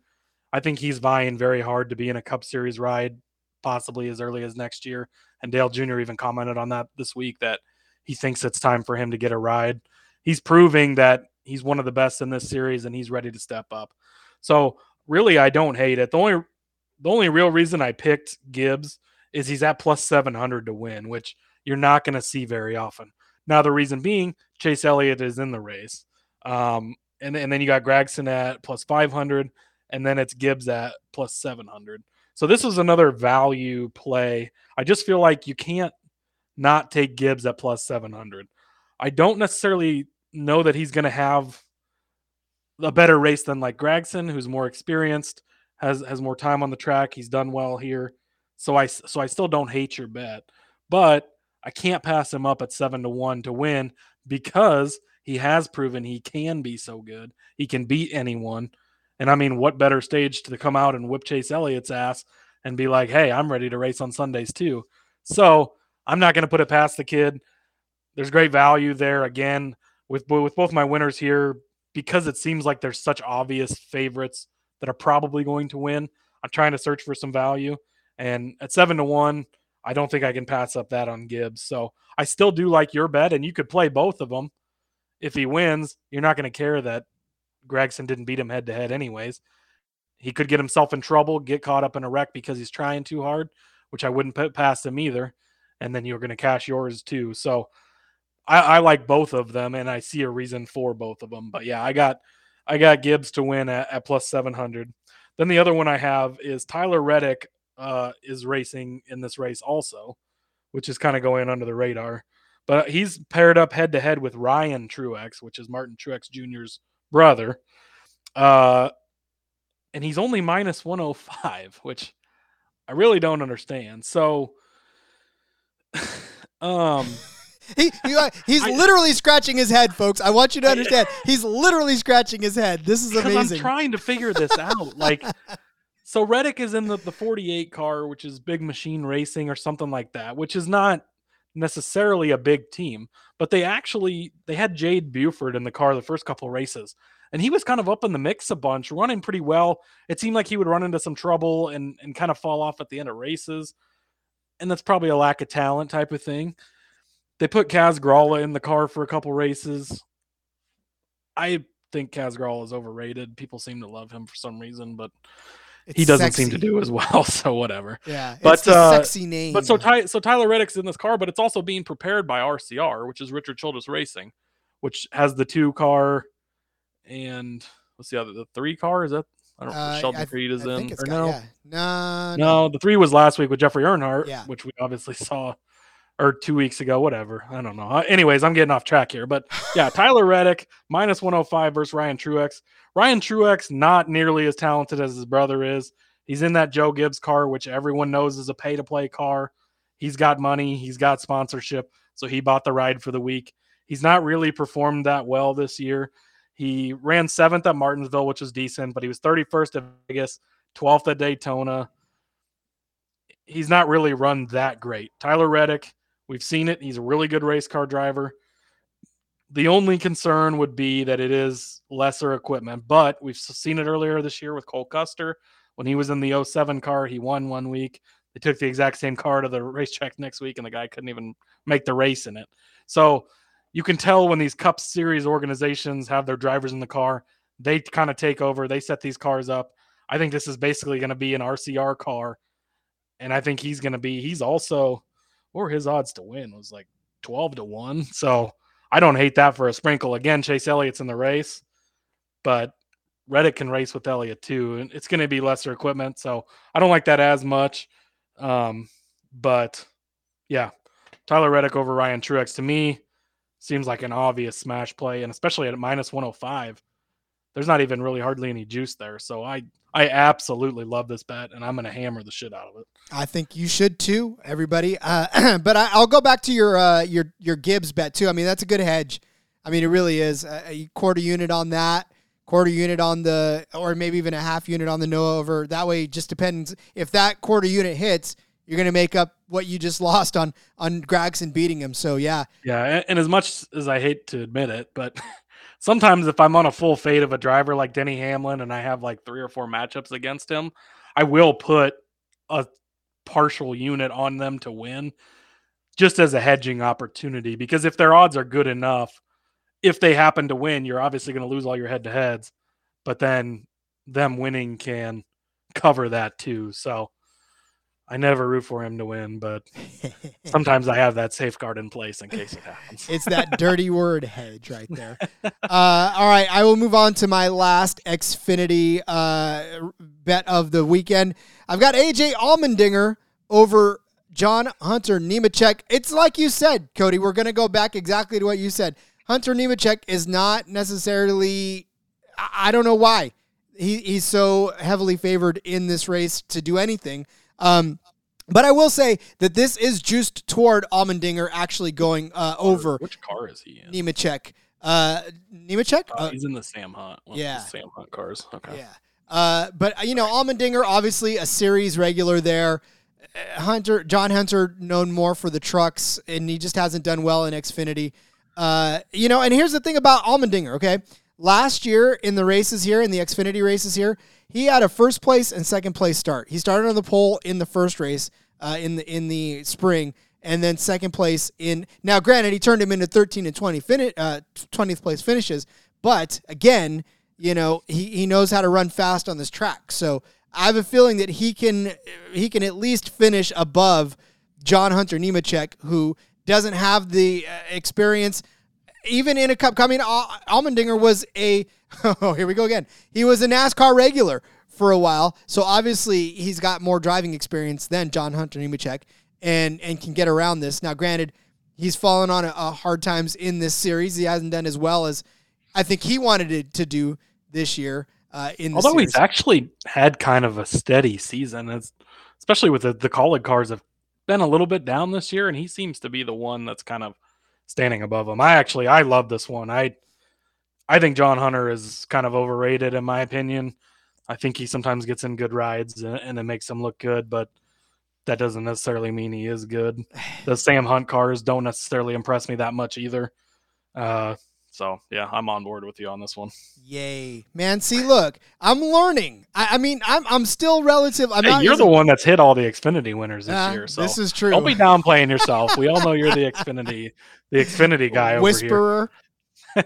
I think he's vying very hard to be in a Cup Series ride, possibly as early as next year. And Dale Jr. even commented on that this week that he thinks it's time for him to get a ride. He's proving that he's one of the best in this series and he's ready to step up. So really, I don't hate it. The only the only real reason I picked Gibbs is he's at plus 700 to win, which you're not going to see very often. Now, the reason being, Chase Elliott is in the race. Um, and, and then you got Gragson at plus 500, and then it's Gibbs at plus 700. So this was another value play. I just feel like you can't not take Gibbs at plus 700. I don't necessarily know that he's going to have a better race than like Gragson, who's more experienced, has has more time on the track. He's done well here. So I so I still don't hate your bet, but I can't pass him up at 7 to 1 to win because he has proven he can be so good. He can beat anyone. And I mean, what better stage to come out and whip Chase Elliott's ass and be like, "Hey, I'm ready to race on Sundays too." So, I'm not going to put it past the kid. There's great value there again with with both my winners here because it seems like there's such obvious favorites that are probably going to win. I'm trying to search for some value, and at seven to one, I don't think I can pass up that on Gibbs. So I still do like your bet, and you could play both of them. If he wins, you're not going to care that Gragson didn't beat him head to head, anyways. He could get himself in trouble, get caught up in a wreck because he's trying too hard, which I wouldn't put past him either. And then you're going to cash yours too. So I, I like both of them, and I see a reason for both of them. But yeah, I got I got Gibbs to win at, at plus seven hundred. Then the other one I have is Tyler Reddick uh, is racing in this race also, which is kind of going under the radar. But he's paired up head to head with Ryan Truex, which is Martin Truex Jr.'s brother. Uh, and he's only minus 105, which I really don't understand. So, um, He, he he's I- literally scratching his head, folks. I want you to understand. He's literally scratching his head. This is because I'm trying to figure this out. Like, So Reddick is in the, the 48 car, which is big machine racing or something like that, which is not necessarily a big team, but they actually they had Jade Buford in the car the first couple races. And he was kind of up in the mix a bunch, running pretty well. It seemed like he would run into some trouble and, and kind of fall off at the end of races. And that's probably a lack of talent type of thing. They put Kaz Grala in the car for a couple races. I think Kaz Grala is overrated. People seem to love him for some reason, but he doesn't sexy. seem to do as well. So whatever. Yeah, But, uh, sexy name. But so Ty, so Tyler Reddick's in this car, but it's also being prepared by RCR, which is Richard Childress Racing, which has the two car and what's the other the three car? Is that I don't know Uh, Sheldon I- Creed is I in or got- no? yeah. No, No, the three was last week with Jeffrey Earnhardt, Yeah. which we obviously saw, or two weeks ago, whatever. I don't know. Uh, anyways, I'm getting off track here, but yeah, Tyler Reddick minus 105 versus Ryan Truex. Ryan Truex not nearly as talented as his brother is. He's in that Joe Gibbs car, which everyone knows is a pay to play car. He's got money, he's got sponsorship, so he bought the ride for the week. He's not really performed that well this year. He ran seventh at Martinsville, which was decent, but he was 31st at Vegas, 12th at Daytona. He's not really run that great. Tyler Reddick, we've seen it. He's a really good race car driver. The only concern would be that it is lesser equipment, but we've seen it earlier this year with Cole Custer when he was in the 07 car. He won one week. They took the exact same car to the racetrack next week, and the guy couldn't even make the race in it. So you can tell when these Cup Series organizations have their drivers in the car, they kind of take over. They set these cars up. I think this is basically going to be an RCR car, and I think he's going to be. He's also, or his odds to win was like twelve to one. So I don't hate that for a sprinkle. Again, Chase Elliott's in the race, but Reddick can race with Elliott too, and it's going to be lesser equipment. So I don't like that as much. Um, but yeah, Tyler Reddick over Ryan Truex to me seems like an obvious smash play, and especially at minus 105, there's not even really hardly any juice there. So I I absolutely love this bet, and I'm going to hammer the shit out of it. I think you should too, everybody. Uh, but I, I'll go back to your uh, your your Gibbs bet too. I mean, that's a good hedge. I mean, it really is a, a quarter unit on that, quarter unit on the, or maybe even a half unit on the no over. That way, it just depends if that quarter unit hits. You're going to make up what you just lost on on Gragson beating him. So yeah, Yeah, and, and as much as I hate to admit it, but sometimes if I'm on a full fade of a driver like Denny Hamlin and I have like three or four matchups against him, I will put a partial unit on them to win just as a hedging opportunity because if their odds are good enough, if they happen to win, you're obviously going to lose all your head to heads, but then them winning can cover that too. So I never root for him to win, but sometimes I have that safeguard in place in case it happens. It's that dirty word hedge right there. Uh, all right, I will move on to my last Xfinity uh, bet of the weekend. I've got AJ Allmendinger over John Hunter Nemechek. It's like you said, Cody. We're going to go back exactly to what you said. Hunter Nemechek is not necessarily. I I don't know why he, he's so heavily favored in this race to do anything. Um, but I will say that this is juiced toward Allmendinger actually going uh, over Which car is he in? Nemechek. Uh, Nemechek? Oh, Uh, he's in the Sam Hunt. one of the yeah. Sam Hunt cars. Okay. yeah. Uh, but you know, Allmendinger, obviously a series regular there. Uh, Hunter, John Hunter, known more for the trucks, and he just hasn't done well in Xfinity. Uh, you know, and here's the thing about Allmendinger. Okay, last year in the races here, in the Xfinity races here, he had a first place and second place start. He started on the pole in the first race uh, in the in the spring, and then second place in. Now, granted, he turned him into 13 and 20 finish, uh, 20th place finishes, but again, you know, he, he knows how to run fast on this track. So I have a feeling that he can he can at least finish above John Hunter Nemechek, who doesn't have the uh, experience even in a cup. I mean, Al- Allmendinger was a oh here we go again. He was a NASCAR regular for a while, so obviously he's got more driving experience than John Hunter Nemechek, and and can get around this. Now, granted, he's fallen on a, a hard times in this series. He hasn't done as well as I think he wanted it to do this year. Uh, in Although series. he's actually had kind of a steady season, it's, especially with the, the Kaulig cars have been a little bit down this year, and he seems to be the one that's kind of standing above him. I actually I love this one. I I think John Hunter is kind of overrated in my opinion. I think he sometimes gets in good rides and, and it makes him look good, but that doesn't necessarily mean he is good. The Sam Hunt cars don't necessarily impress me that much either. Uh, so yeah, I'm on board with you on this one. Yay, man! See, look, I'm learning. I, I mean, I'm I'm still relative. I'm Hey, not you're using- the one that's hit all the Xfinity winners this Uh, year. So this is true. don't be downplaying yourself. We all know you're the Xfinity, the Xfinity guy over here. whisperer. uh,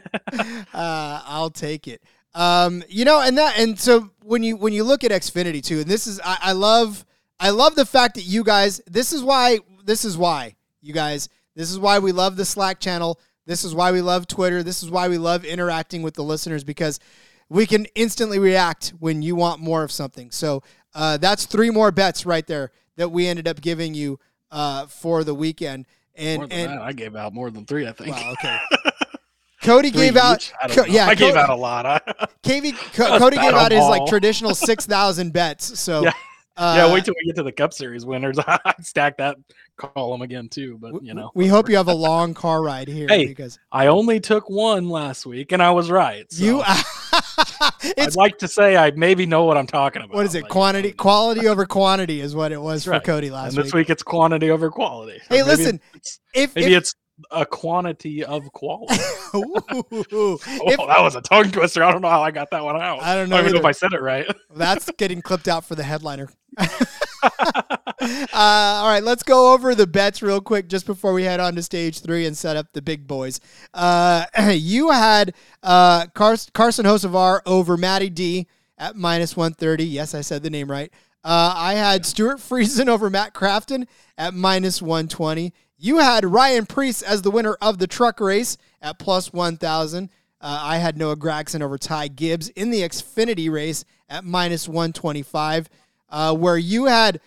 I'll take it. Um, you know, and that, and so when you when you look at Xfinity too, and this is, I, I love, I love the fact that you guys. This is why. This is why you guys. This is why we love the Slack channel. This is why we love Twitter. This is why we love interacting with the listeners because we can instantly react when you want more of something. So uh, that's three more bets right there that we ended up giving you uh, for the weekend. And and that, I gave out more than three. I think. Wow, okay. Cody Three gave out. I yeah, I gave Co- out a lot. I, KV, Co- Cody gave out his like traditional six thousand bets. So Yeah. uh, yeah, wait till we get to the Cup Series winners. I stack that column again too. But you know, we hope you have a long car ride here Hey, because I only took one last week, and I was right. So you. I'd like to say I maybe know what I'm talking about. what is it? but- Quantity, quality over quantity is what it was for right. Cody last week. and this week. week it's quantity over quality. Hey, listen, it's, If, maybe if, it's a quantity of quality. Oh, If- that was a tongue twister. I don't know how I got that one out. I don't know I don't even know if I said it right. That's getting clipped out for the headliner. uh, all right, let's go over the bets real quick just before we head on to stage three and set up the big boys. Uh, you had uh, Car- Carson Hosevar over Matty D at minus 130. Yes, I said the name right. Uh, I had Stewart Friesen over Matt Crafton at minus 120. You had Ryan Preece as the winner of the truck race at plus 1,000. Uh, I had Noah Gragson over Ty Gibbs in the Xfinity race at minus 125, uh, where you had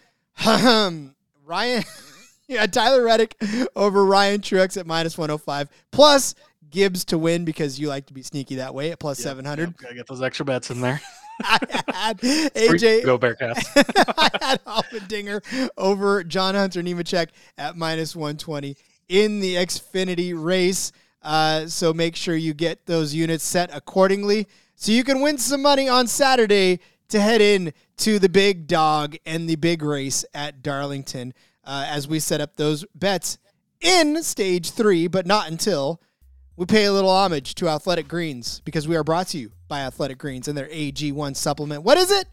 Ryan, you had Tyler Reddick over Ryan Truex at minus 105, plus Gibbs to win because you like to be sneaky that way at plus 700. Yep, gotta get those extra bets in there. I had AJ. Go Bearcats. I had Allmendinger over John Hunter Nemechek at minus 120 in the Xfinity race. Uh, so make sure you get those units set accordingly so you can win some money on Saturday to head in to the big dog and the big race at Darlington uh, as we set up those bets in stage three, but not until we pay a little homage to Athletic Greens because we are brought to you by Athletic Greens and their AG1 supplement. What is it?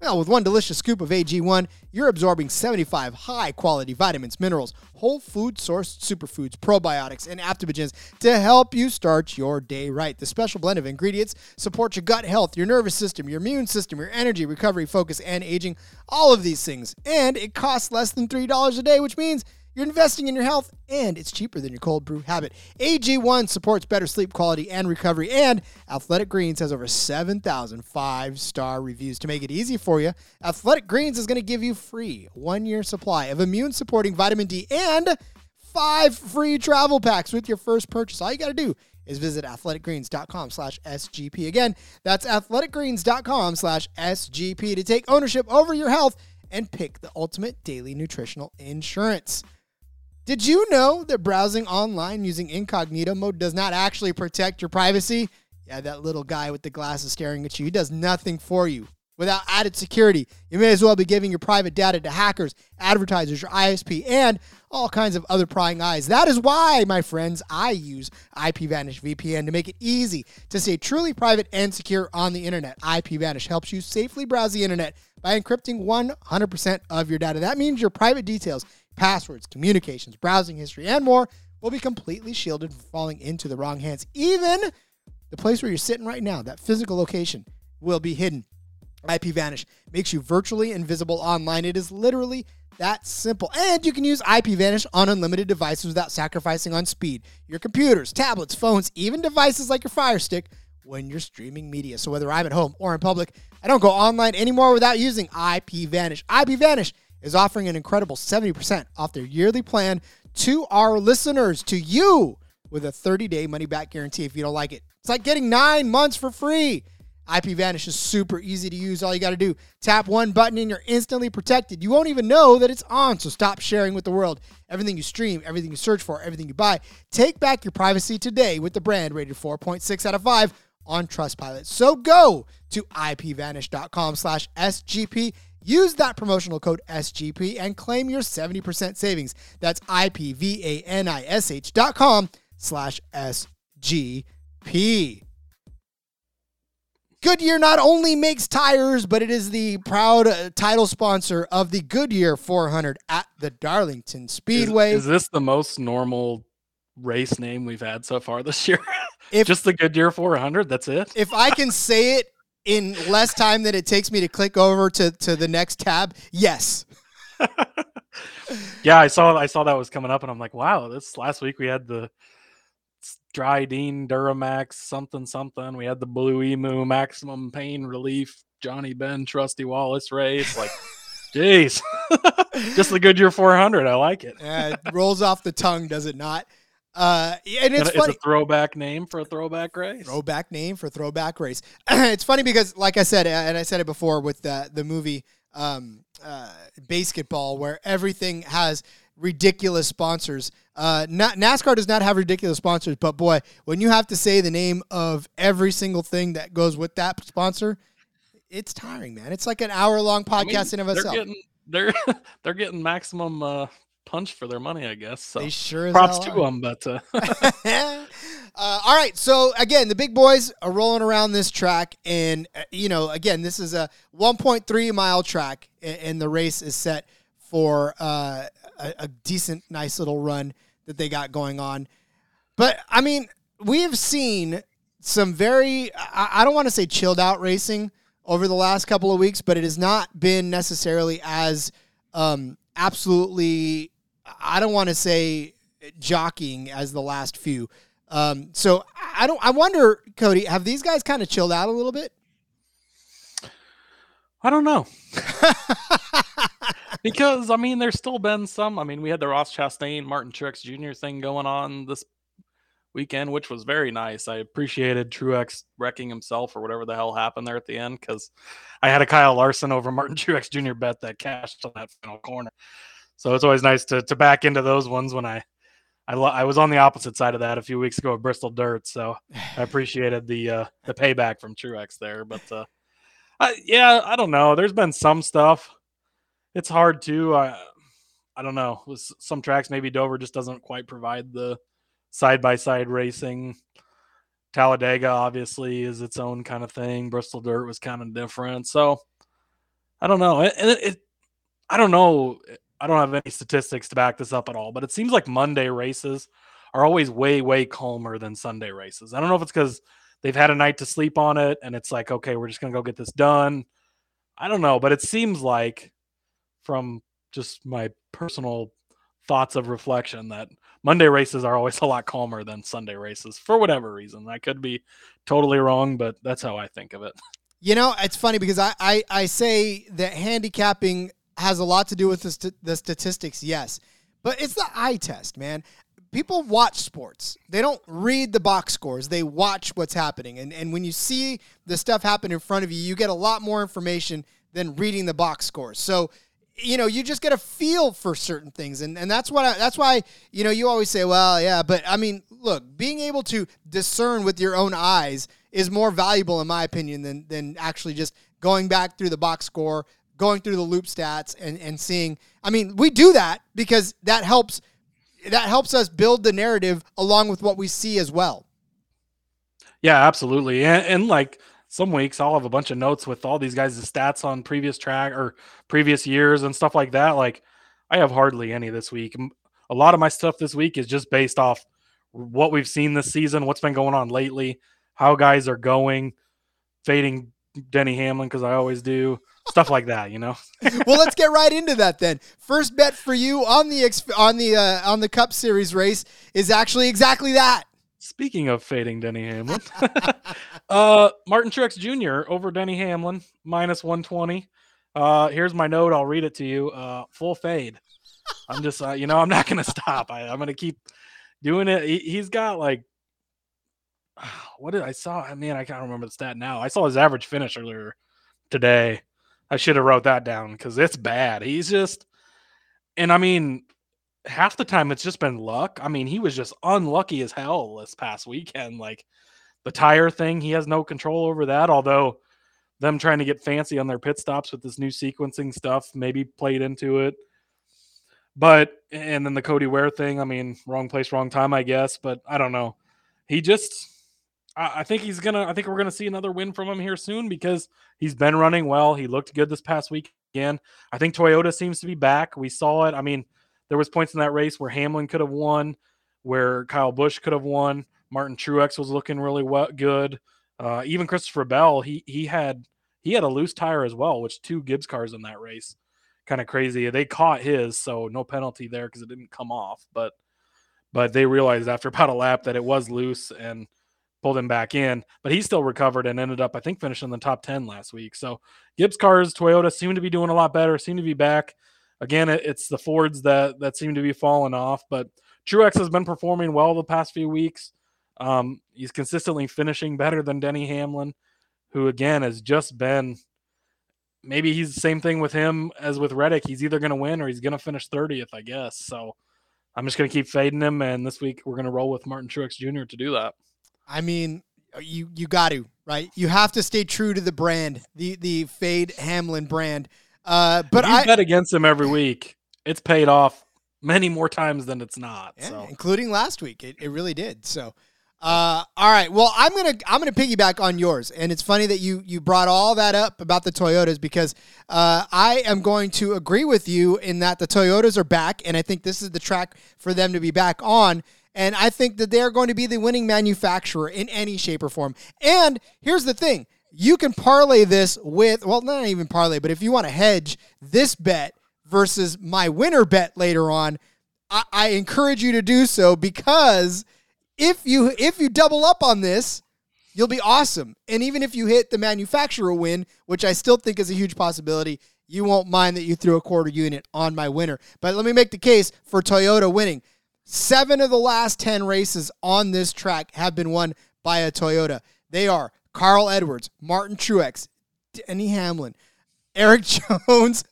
Well, with one delicious scoop of AG1, you're absorbing 75 high quality vitamins, minerals, whole food sourced superfoods, probiotics, and adaptogens to help you start your day right. The special blend of ingredients support your gut health, your nervous system, your immune system, your energy, recovery, focus, and aging. All of these things. And it costs less than $3 a day, which means you're investing in your health, and it's cheaper than your cold brew habit. AG1 supports better sleep quality and recovery, and Athletic Greens has over 7,000 five star reviews. To make it easy for you, Athletic Greens is going to give you free one year supply of immune supporting vitamin D and five free travel packs with your first purchase. All you got to do is visit athleticgreens.com slash SGP. Again, that's athleticgreens.com slash SGP to take ownership over your health and pick the ultimate daily nutritional insurance. Did you know that browsing online using incognito mode does not actually protect your privacy? Yeah, that little guy with the glasses staring at you, he does nothing for you. Without added security, you may as well be giving your private data to hackers, advertisers, your ISP, and all kinds of other prying eyes. That is why, my friends, I use IPVanish VPN to make it easy to stay truly private and secure on the internet. IPVanish helps you safely browse the internet by encrypting 100% of your data. That means your private details, passwords, communications, browsing history, and more will be completely shielded from falling into the wrong hands. Even the place where you're sitting right now, that physical location, will be hidden. IPVanish makes you virtually invisible online. It is literally that simple. And you can use IPVanish on unlimited devices without sacrificing on speed. Your computers, tablets, phones, even devices like your Fire Stick when you're streaming media. So whether I'm at home or in public, I don't go online anymore without using IPVanish. IPVanish is offering an incredible 70% off their yearly plan to our listeners, to you, with a 30-day money-back guarantee if you don't like it. It's like getting nine months for free. IPVanish is super easy to use. All you got to do, tap one button and you're instantly protected. You won't even know that it's on, so stop sharing with the world. Everything you stream, everything you search for, everything you buy. Take back your privacy today with the brand rated 4.6 out of 5 on Trustpilot. So go to ipvanish.com slash SGP. Use that promotional code SGP and claim your 70% savings. That's IPVANISH dot com slash SGP. Goodyear not only makes tires, but it is the proud uh, title sponsor of the Goodyear 400 at the Darlington Is, Speedway. is this the most normal race name we've had so far this year? If- Just the Goodyear 400. That's it. if I can say it in less time than it takes me to click over to, to the next tab, yes. yeah, I saw I saw that was coming up, and I'm like, wow, this last week we had the Drydene Duramax something something. We had the Blue Emu Maximum Pain Relief Johnny Ben Trusty Wallace race. Like, jeez, just the Goodyear 400. I like it. Uh, it rolls off the tongue, does it not? Uh, and it's it's funny. a throwback name for a throwback race. throwback name for throwback race. it's funny because, like I said, and I said it before with the the movie um, uh, BASEketball, where everything has ridiculous sponsors. Uh, not, NASCAR does not have ridiculous sponsors, but boy, when you have to say the name of every single thing that goes with that sponsor, it's tiring, man. It's like an hour long I mean, podcast in of itself. getting they're they're getting maximum uh, punch for their money, I guess. So they sure props to them, but uh, uh, all right, so again, the big boys are rolling around this track, and uh, you know, again, this is a 1.3 mile track, a- and the race is set for uh, a, a decent, nice little run that they got going on. But I mean, we have seen some very, I, I don't want to say chilled out racing over the last couple of weeks, but it has not been necessarily as um, absolutely, I don't want to say jockeying as the last few. Um, so I don't, I wonder, Cody, have these guys kind of chilled out a little bit? I don't know. because I mean, there's still been some. I mean, we had the Ross Chastain, Martin Truex Jr. thing going on this weekend, which was very nice. I appreciated Truex wrecking himself or whatever the hell happened there at the end because I had a Kyle Larson over Martin Truex Jr. bet that cashed on that final corner. So it's always nice to to back into those ones when I. I, lo- I was on the opposite side of that a few weeks ago at Bristol Dirt, so I appreciated the uh, the payback from Truex there. But uh, I, yeah, I don't know. There's been some stuff. It's hard to. I, I don't know. With some tracks, maybe Dover just doesn't quite provide the side by side racing. Talladega obviously is its own kind of thing. Bristol Dirt was kind of different. So I don't know. And it, it, I don't know. I don't have any statistics to back this up at all, but it seems like Monday races are always way, way calmer than Sunday races. I don't know if it's because they've had a night to sleep on it and it's like, okay, we're just going to go get this done. I don't know, but it seems like from just my personal thoughts of reflection that Monday races are always a lot calmer than Sunday races for whatever reason. I could be totally wrong, but that's how I think of it. You know, it's funny because I, I, I say that handicapping has a lot to do with the, st- the statistics, yes, but it's the eye test, man. People watch sports. They don't read the box scores. They watch what's happening. And, and when you see the stuff happen in front of you, you get a lot more information than reading the box scores. So, you know, you just get a feel for certain things. And, and that's what I, that's why, you know, you always say, well, yeah, but I mean, look, being able to discern with your own eyes is more valuable in my opinion than than actually just going back through the box score, going through the loop stats and and seeing. I mean, we do that because that helps that helps us build the narrative along with what we see as well. Yeah, absolutely. And, and like some weeks, I'll have a bunch of notes with all these guys' stats on previous track or previous years and stuff like that. Like, I have hardly any this week. A lot of my stuff this week is just based off what we've seen this season, what's been going on lately, how guys are going, fading Denny Hamlin because I always do stuff like that. You know. well, let's get right into that then. First bet for you on the on the uh, on the Cup Series race is actually exactly that. Speaking of fading Denny Hamlin, uh, Martin Truex Jr. over Denny Hamlin minus 120. Uh, here's my note. I'll read it to you. Uh, full fade. I'm just, uh, you know, I'm not going to stop. I, I'm going to keep doing it. He, he's got like, what did I saw? I mean, I can't remember the stat now. I saw his average finish earlier today. I should have wrote that down because it's bad. He's just, and I mean, half the time it's just been luck. I mean, he was just unlucky as hell this past weekend. Like the tire thing, he has no control over that. Although them trying to get fancy on their pit stops with this new sequencing stuff maybe played into it. But and then the Cody Ware thing, I mean, wrong place, wrong time, I guess. But I don't know. He just I, think he's gonna I think we're gonna see another win from him here soon because he's been running well. He looked good this past week again. I think Toyota seems to be back. We saw it. I mean, there was points in that race where Hamlin could have won, where Kyle Busch could have won. Martin Truex was looking really well, good. Uh, even Christopher Bell, he he had he had a loose tire as well, which two Gibbs cars in that race, kind of crazy. They caught his, so no penalty there because it didn't come off. But but they realized after about a lap that it was loose and pulled him back in. But he still recovered and ended up, I think, finishing in the top ten last week. So Gibbs cars, Toyota seem to be doing a lot better, seem to be back. Again, it, it's the Fords that that seem to be falling off, but Truex has been performing well the past few weeks. Um, he's consistently finishing better than Denny Hamlin, who again has just been. Maybe he's the same thing with him as with Reddick. He's either going to win or he's going to finish 30th, I guess. So I'm just going to keep fading him, and this week we're going to roll with Martin Truex Jr. to do that. I mean, you you got to right. You have to stay true to the brand, the the fade Hamlin brand. Uh, but you I bet against him every week. It's paid off many more times than it's not. Yeah, so including last week. It, it really did. So, uh, all right. Well, I'm gonna I'm gonna piggyback on yours, and it's funny that you you brought all that up about the Toyotas because uh, I am going to agree with you in that the Toyotas are back, and I think this is the track for them to be back on. And I think that they're going to be the winning manufacturer in any shape or form. And here's the thing. You can parlay this with, well, not even parlay, but if you want to hedge this bet versus my winner bet later on, I, I encourage you to do so because if you if you double up on this, you'll be awesome. And even if you hit the manufacturer win, which I still think is a huge possibility, you won't mind that you threw a quarter unit on my winner. But let me make the case for Toyota winning. Seven of the last 10 races on this track have been won by a Toyota. They are Carl Edwards, Martin Truex, Denny Hamlin, Erik Jones,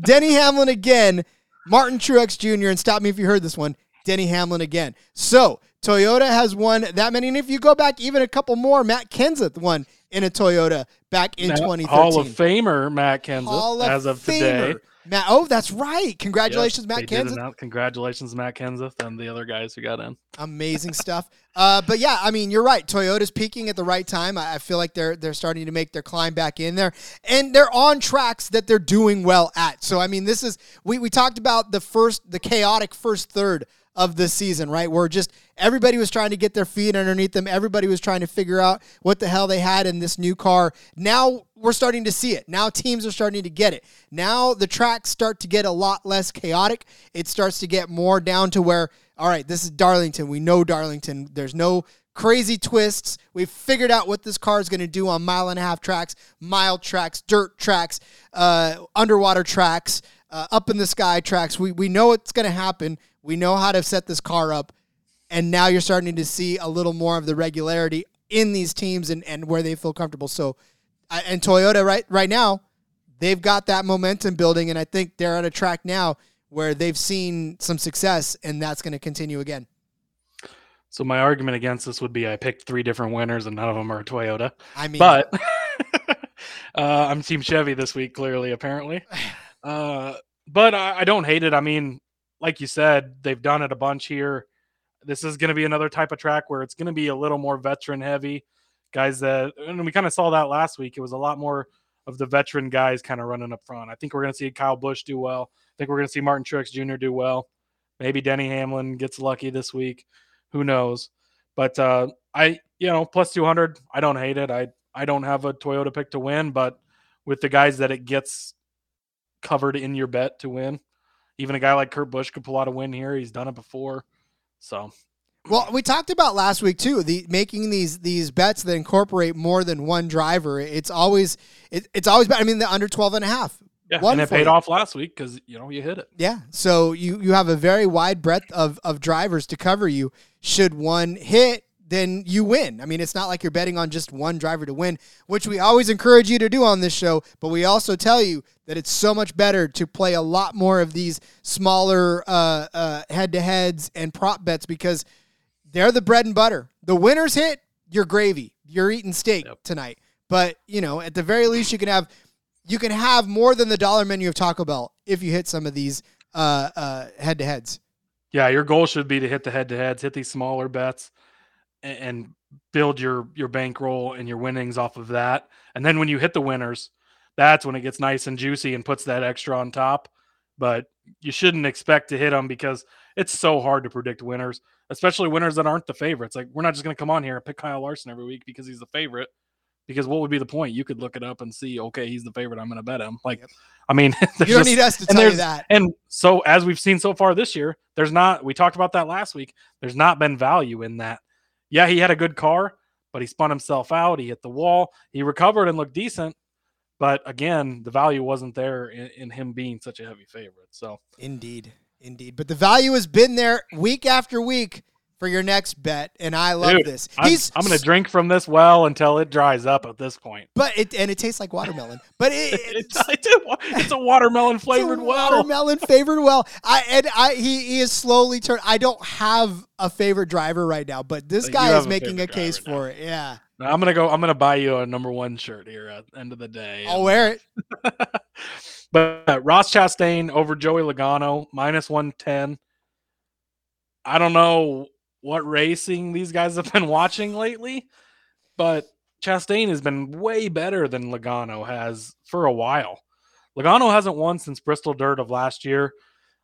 Denny Hamlin again, Martin Truex Jr., and stop me if you heard this one, Denny Hamlin again. So Toyota has won that many. And if you go back even a couple more, Matt Kenseth won in a Toyota back in Now, 2013. Hall of Famer Matt Kenseth Hall of as of Famer. today. Matt, oh, that's right. Congratulations, Yep, Matt Kenseth. Congratulations, Matt Kenseth, and the other guys who got in. Amazing stuff. Uh, but yeah, I mean, you're right. Toyota's peaking at the right time. I, I feel like they're they're starting to make their climb back in there, and they're on tracks that they're doing well at. So I mean, this is we we talked about the first the chaotic first third of the season, right? Where just everybody was trying to get their feet underneath them. Everybody was trying to figure out what the hell they had in this new car. Now we're starting to see it. Now teams are starting to get it. Now the tracks start to get a lot less chaotic. It starts to get more down to where, all right, this is Darlington. We know Darlington. There's no crazy twists. We've figured out what this car is going to do on mile and a half tracks, mile tracks, dirt tracks, uh, underwater tracks, uh, up in the sky tracks. We, we know what's going to happen. We know how to set this car up. And now you're starting to see a little more of the regularity in these teams and, and where they feel comfortable. So, and Toyota right right now, they've got that momentum building, and I think they're at a track now where they've seen some success, and that's going to continue again. So my argument against this would be I picked three different winners and none of them are Toyota. I mean, But uh, I'm Team Chevy this week, clearly, apparently. Uh, but I, I don't hate it. I mean, like you said, they've done it a bunch here. This is going to be another type of track where it's going to be a little more veteran heavy. Guys that, and we kind of saw that last week. It was a lot more of the veteran guys kind of running up front. I think we're going to see Kyle Busch do well. I think we're going to see Martin Truex Jr. do well. Maybe Denny Hamlin gets lucky this week. Who knows? But uh, I, you know, plus 200, I don't hate it. I, I don't have a Toyota pick to win, but with the guys that it gets covered in your bet to win, even a guy like Kurt Busch could pull out a win here. He's done it before. So Well, we talked about last week too. The making these these bets that incorporate more than one driver. It's always it, it's always better. I mean, the under 12 and a half. yeah, One and it paid off last week because you know you hit it. Yeah. So you you have a very wide breadth of of drivers to cover you. Should one hit, then you win. I mean, it's not like you're betting on just one driver to win, which we always encourage you to do on this show, but we also tell you that it's so much better to play a lot more of these smaller uh, uh, head-to-heads and prop bets because they're the bread and butter. The winners hit, you're gravy. You're eating steak Yep. tonight. But you know, at the very least, you can have you can have more than the dollar menu of Taco Bell if you hit some of these uh, uh, head to heads. Yeah, your goal should be to hit the head to heads, hit these smaller bets, and, and build your your bankroll and your winnings off of that. And then when you hit the winners, that's when it gets nice and juicy and puts that extra on top. But you shouldn't expect to hit them because it's so hard to predict winners, especially winners that aren't the favorites. Like we're not just going to come on here and pick Kyle Larson every week because he's the favorite. Because what would be the point? You could look it up and see, okay, he's the favorite. I'm going to bet him. Like, Yep. I mean, You don't just- need us to tell you that. and so, as we've seen so far this year, there's not, we talked about that last week, there's not been value in that. Yeah, he had a good car, but he spun himself out. He hit the wall. He recovered and looked decent. But again, the value wasn't there in, in him being such a heavy favorite. So, Indeed, indeed. But the value has been there week after week for your next bet, and I love Dude, this. I'm, I'm going to drink from this well until it dries up at this point. but it and it tastes like watermelon. But it, It's, it's a watermelon It's a flavored well. watermelon flavored well. I and I he, he is slowly turned. I don't have a favorite driver right now, but this guy is making a case for it. Yeah, Now, I'm gonna go. I'm gonna buy you a number one shirt here at the end of the day. I'll wear it. but uh, Ross Chastain over Joey Logano minus one ten. I don't know what racing these guys have been watching lately, but Chastain has been way better than Logano has for a while. Logano hasn't won since Bristol Dirt of last year.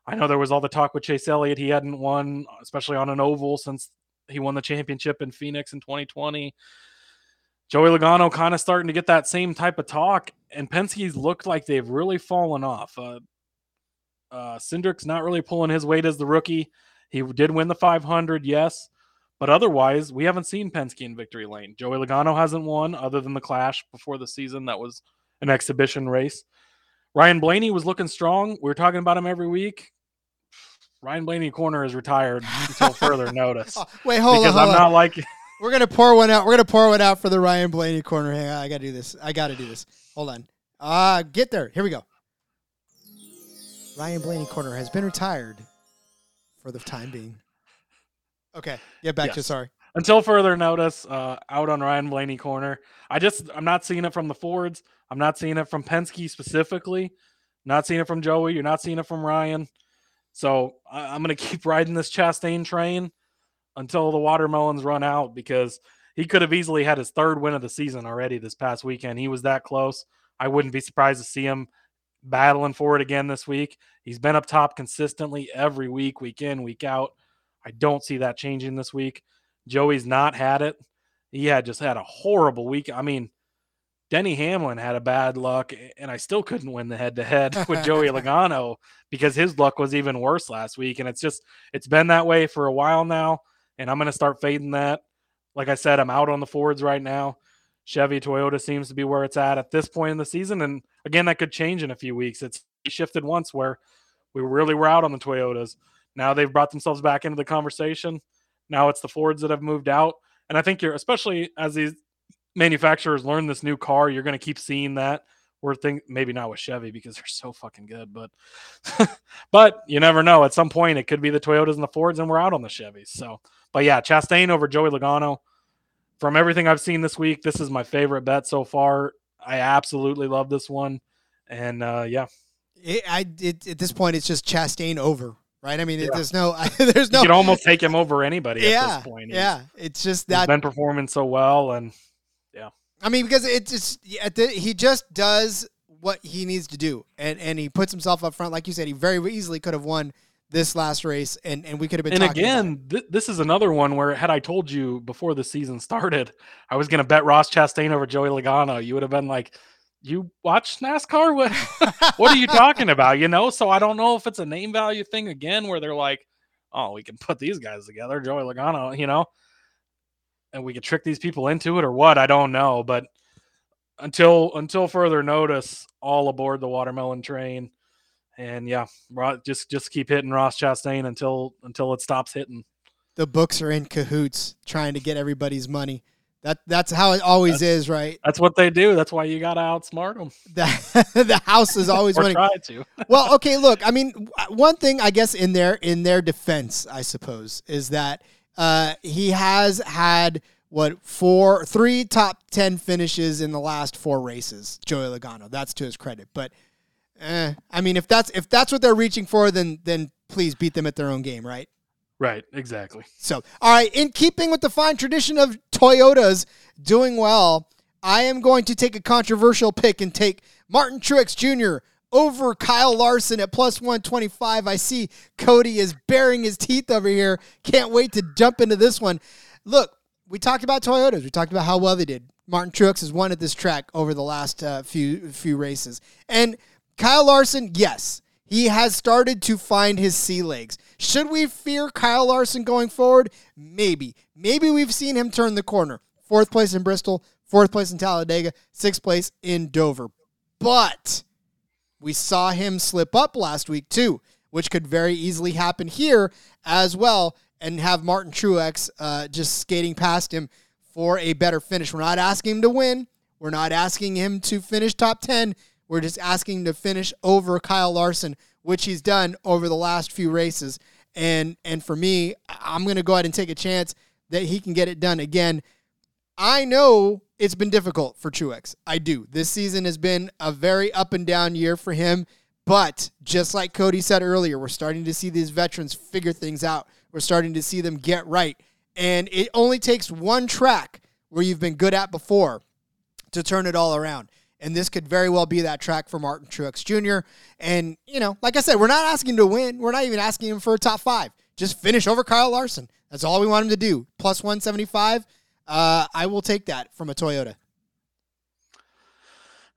I know there was all the talk with Chase Elliott. He hadn't won, especially on an oval, since he won the championship in Phoenix in 2020. Joey Logano kind of starting to get that same type of talk, and Penske's looked like they've really fallen off. Uh, uh, Cindric's not really pulling his weight as the rookie. He did win the 500, yes, but otherwise, we haven't seen Penske in victory lane. Joey Logano hasn't won other than the Clash before the season. That was an exhibition race. Ryan Blaney was looking strong. We were talking about him every week. Ryan Blaney corner is retired until further notice wait, hold because on. Because I'm on. not like We're gonna pour one out. We're gonna pour one out for the Ryan Blaney corner. Hang on, I gotta do this. I gotta do this. Hold on. Uh get there. Here we go. Ryan Blaney corner has been retired for the time being. Okay, get back to Yes. sorry. until further notice, uh, out on Ryan Blaney corner. I just I'm not seeing it from the Fords. I'm not seeing it from Penske specifically. Not seeing it from Joey. You're not seeing it from Ryan. So I, I'm gonna keep riding this Chastain train until the watermelons run out because he could have easily had his third win of the season already this past weekend. He was that close. I wouldn't be surprised to see him battling for it again this week. He's been up top consistently every week, week in, week out. I don't see that changing this week. Joey's not had it. He had just had a horrible week. I mean, Denny Hamlin had a bad luck, and I still couldn't win the head to head with Joey Logano because his luck was even worse last week. And it's just, it's been that way for a while now. And I'm going to start fading that. Like I said, I'm out on the Fords right now. Chevy Toyota seems to be where it's at at this point in the season. And again, that could change in a few weeks. It's shifted once where we really were out on the Toyotas. Now they've brought themselves back into the conversation. Now it's the Fords that have moved out. And I think you're, especially as these manufacturers learn this new car, you're going to keep seeing that. We're think maybe not with Chevy because they're so fucking good, but but you never know. At some point, it could be the Toyotas and the Fords, and we're out on the Chevys. So, but yeah, Chastain over Joey Logano. From everything I've seen this week, this is my favorite bet so far. I absolutely love this one, and uh, yeah, It, I it, at this point, it's just Chastain over, right? I mean, it, there's no, there's no, you can almost take him over anybody at this point. He's- yeah. It's just he's that been performing so well, and yeah, I mean, because it's just at the, he just does what he needs to do, and and he puts himself up front, like you said. He very easily could have won this last race, and and we could have been. and talking about it. again, th- this is another one where had I told you before the season started, I was going to bet Ross Chastain over Joey Logano, you would have been like, "You watch NASCAR? What? what are you talking about?" You know. So I don't know if it's a name value thing again, where they're like, "Oh, we can put these guys together, Joey Logano," you know, and we could trick these people into it or what? I don't know, but until until further notice, all aboard the watermelon train. And yeah, just just keep hitting Ross Chastain until until it stops hitting. the books are in cahoots trying to get everybody's money. That that's how it always is, right? That's what they do. That's why you got to outsmart them The, the house is always winning. try to. well, okay, look, I mean, one thing I guess in their in their defense, I suppose, is that uh, he has had what four, three top ten finishes in the last four races. Joey Logano. That's to his credit. But eh, I mean, if that's if that's what they're reaching for, then then please beat them at their own game, right? Right, exactly. So, all right, in keeping with the fine tradition of Toyotas doing well, I am going to take a controversial pick and take Martin Truex Jr. over Kyle Larson at plus 125. I see Cody is baring his teeth over here. Can't wait to jump into this one. Look, we talked about Toyotas. We talked about how well they did. Martin Truex has won at this track over the last uh, few few races. And Kyle Larson, yes, he has started to find his sea legs. Should we fear Kyle Larson going forward? Maybe. Maybe we've seen him turn the corner. Fourth place in Bristol, fourth place in Talladega, sixth place in Dover. But we saw him slip up last week too, which could very easily happen here as well and have Martin Truex uh, just skating past him for a better finish. We're not asking him to win. We're not asking him to finish top 10. We're just asking to finish over Kyle Larson, which he's done over the last few races. And and for me, I'm going to go ahead and take a chance that he can get it done again. I know it's been difficult for Truex. I do. This season has been a very up and down year for him. But just like Cody said earlier, we're starting to see these veterans figure things out. We're starting to see them get right. And it only takes one track where you've been good at before to turn it all around. And this could very well be that track for Martin Truex Jr. And, you know, like I said, we're not asking him to win. We're not even asking him for a top five. Just finish over Kyle Larson. That's all we want him to do. Plus 175. Uh, I will take that from a Toyota.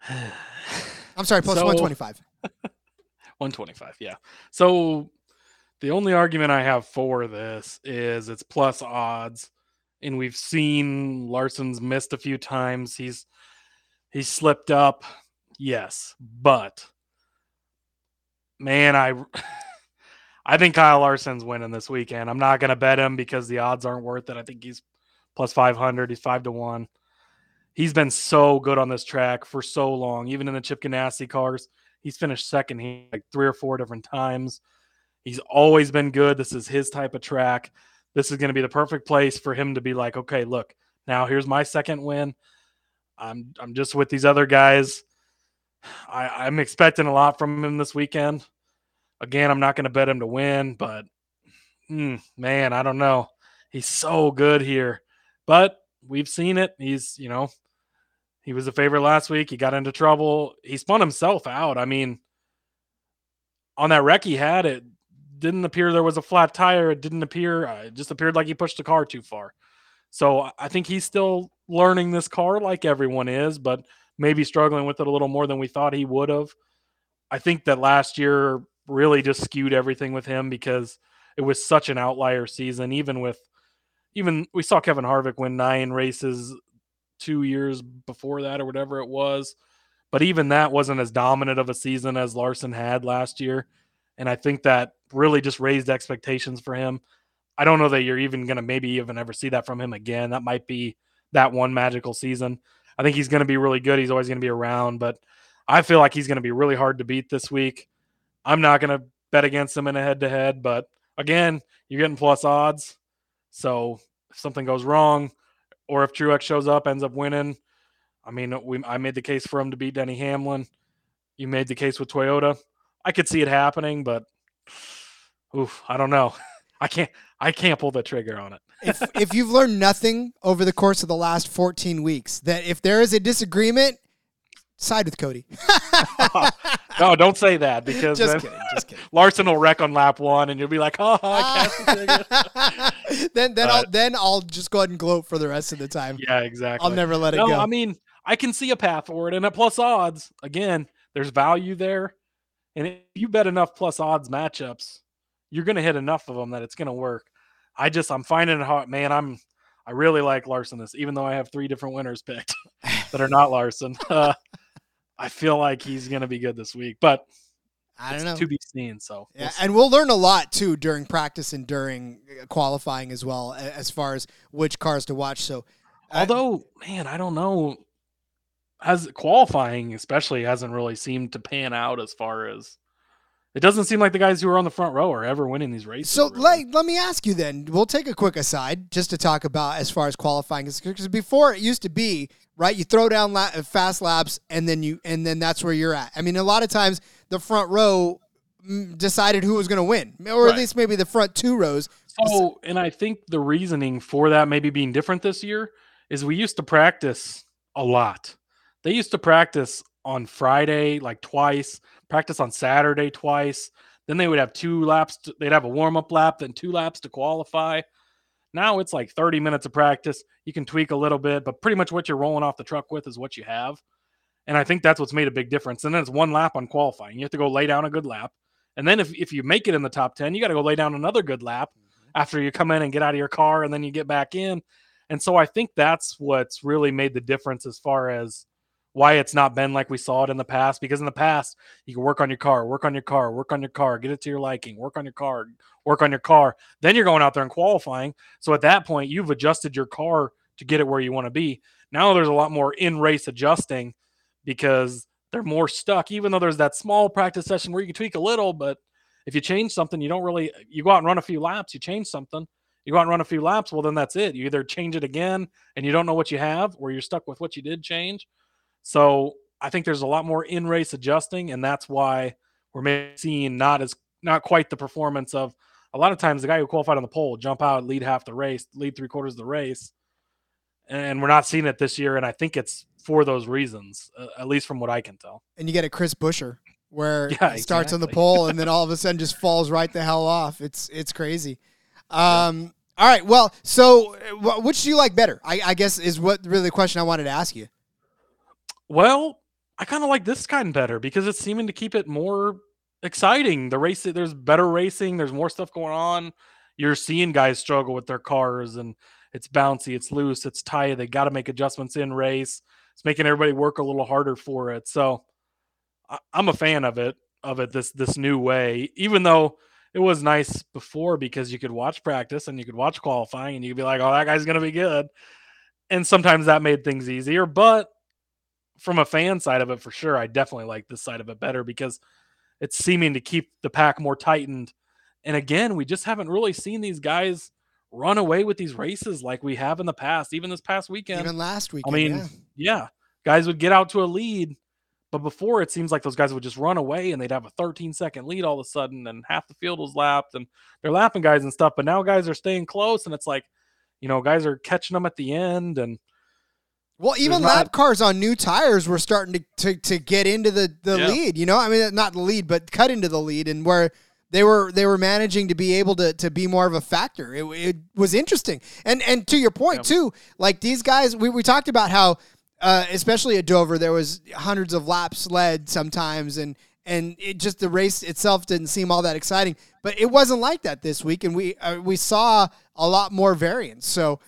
I'm sorry, plus So- 125. 125, yeah. So the only argument I have for this is it's plus odds. And we've seen Larson's missed a few times. He's he's slipped up. Yes. But man, I I think Kyle Larson's winning this weekend. I'm not gonna bet him because the odds aren't worth it. I think he's plus 500. He's five to one. He's been so good on this track for so long, even in the Chip Ganassi cars. He's finished second here like three or four different times. He's always been good. This is his type of track. This is going to be the perfect place for him to be like, okay, look, now here's my second win. I'm I'm just with these other guys. I, I'm expecting a lot from him this weekend. Again, I'm not going to bet him to win, but mm, man, I don't know. He's so good here, but we've seen it. He's you know he was a favorite last week. He got into trouble. He spun himself out. I mean, on that wreck he had, it didn't appear there was a flat tire. It didn't appear. Uh, it just appeared like he pushed the car too far. So I think he's still learning this car like everyone is, but maybe struggling with it a little more than we thought he would have. I think that last year really just skewed everything with him because it was such an outlier season. Even with, even we saw Kevin Harvick win nine races two years before that or whatever it was. But even that wasn't as dominant of a season as Larson had last year. And I think that really just raised expectations for him. I don't know that you're even going to maybe even ever see that from him again. That might be that one magical season. I think he's going to be really good. He's always going to be around, but I feel like he's going to be really hard to beat this week. I'm not going to bet against him in a head to head, but again, you're getting plus odds. So if something goes wrong, or if Truex shows up, ends up winning, I mean, we I made the case for him to beat Denny Hamlin. You made the case with Toyota. I could see it happening, but oof, I don't know. I can't I can't pull the trigger on it. If, if you've learned nothing over the course of the last 14 weeks, that if there is a disagreement, side with Cody. No, don't say that because just then kidding. Just kidding. Larson will wreck on lap one, and you'll be like, "Oh, I ticket." then then uh, I'll then I'll just go ahead and gloat for the rest of the time. yeah, exactly. I'll never let it no, go. I mean, I can see a path for it, and at plus odds, again, there's value there, and if you bet enough plus odds matchups, you're going to hit enough of them that it's going to work. I just, I'm finding it hard, man. I'm, I really like Larson this, even though I have three different winners picked that are not Larson. Uh, I feel like he's going to be good this week, but I don't it's know. to be seen. So we'll Yeah, see. and we'll learn a lot too during practice and during uh, qualifying as well, as far as which cars to watch. So, uh, Although, man, I don't know. As qualifying, especially, hasn't really seemed to pan out as far as it doesn't seem like the guys who are on the front row are ever winning these races. So really. let, let me ask you then. We'll take a quick aside just to talk about as far as qualifying because before it used to be right. You throw down la- fast laps and then you and then that's where you're at. I mean, a lot of times the front row mm, decided who was going to win, or Right. at least maybe the front two rows. So, and I think the reasoning for that maybe being different this year is we used to practice a lot. They used to practice on Friday like twice, practice on Saturday twice. Then they would have two laps. To, they'd have a warm up lap, then two laps to qualify. Now it's like 30 minutes of practice. You can tweak a little bit, but pretty much what you're rolling off the truck with is what you have. And I think that's what's made a big difference. And then it's one lap on qualifying. You have to go lay down a good lap. And then if, if you make it in the top 10, you got to go lay down another good lap mm-hmm. after you come in and get out of your car and then you get back in. And so I think that's what's really made the difference as far as why it's not been like we saw it in the past. Because in the past, you can work on your car, work on your car, work on your car, get it to your liking, work on your car, work on your car. Then you're going out there and qualifying. So at that point, you've adjusted your car to get it where you want to be. Now there's a lot more in race adjusting because they're more stuck, even though there's that small practice session where you can tweak a little, but if you change something, you don't really you go out and run a few laps, you change something, you go out and run a few laps, well then that's it. You either change it again and you don't know what you have, or you're stuck with what you did change. So I think there's a lot more in race adjusting, and that's why we're maybe seeing not as not quite the performance of a lot of times the guy who qualified on the pole jump out, lead half the race, lead three quarters of the race, and we're not seeing it this year. And I think it's for those reasons, uh, at least from what I can tell. and you get a Chris Buescher where Yeah, he starts on the pole and then all of a sudden just falls right the hell off. It's it's crazy. Um, All right. Well, so uh, which do you like better? I, I guess is what really the question I wanted to ask you. Well, I kind of like this kind better because it's seeming to keep it more exciting. The race, there's better racing. There's more stuff going on. You're seeing guys struggle with their cars, and it's bouncy, it's loose, it's tight. They got to make adjustments in race. It's making everybody work a little harder for it. So I, I'm a fan of it, of it this this new way. Even though it was nice before because you could watch practice and you could watch qualifying, and you could be like, "Oh, that guy's gonna be good," and sometimes that made things easier, but from a fan side of it for sure i definitely like this side of it better because it's seeming to keep the pack more tightened and again we just haven't really seen these guys run away with these races like we have in the past even this past weekend Even last week. i mean yeah. yeah guys would get out to a lead but before it seems like those guys would just run away and they'd have a 13 second lead all of a sudden and half the field was lapped and they're lapping guys and stuff but now guys are staying close and it's like you know guys are catching them at the end and Well, even not- lap cars on new tires were starting to, to, to get into the, the Yeah. lead. You know, I mean, not the lead, but cut into the lead, and where they were they were managing to be able to to be more of a factor. It, it was interesting, and and to your point Yeah. too, like these guys, we, we talked about how, uh, especially at Dover, there was hundreds of laps led sometimes, and and it just the race itself didn't seem all that exciting. But it wasn't like that this week, and we uh, we saw a lot more variance. So.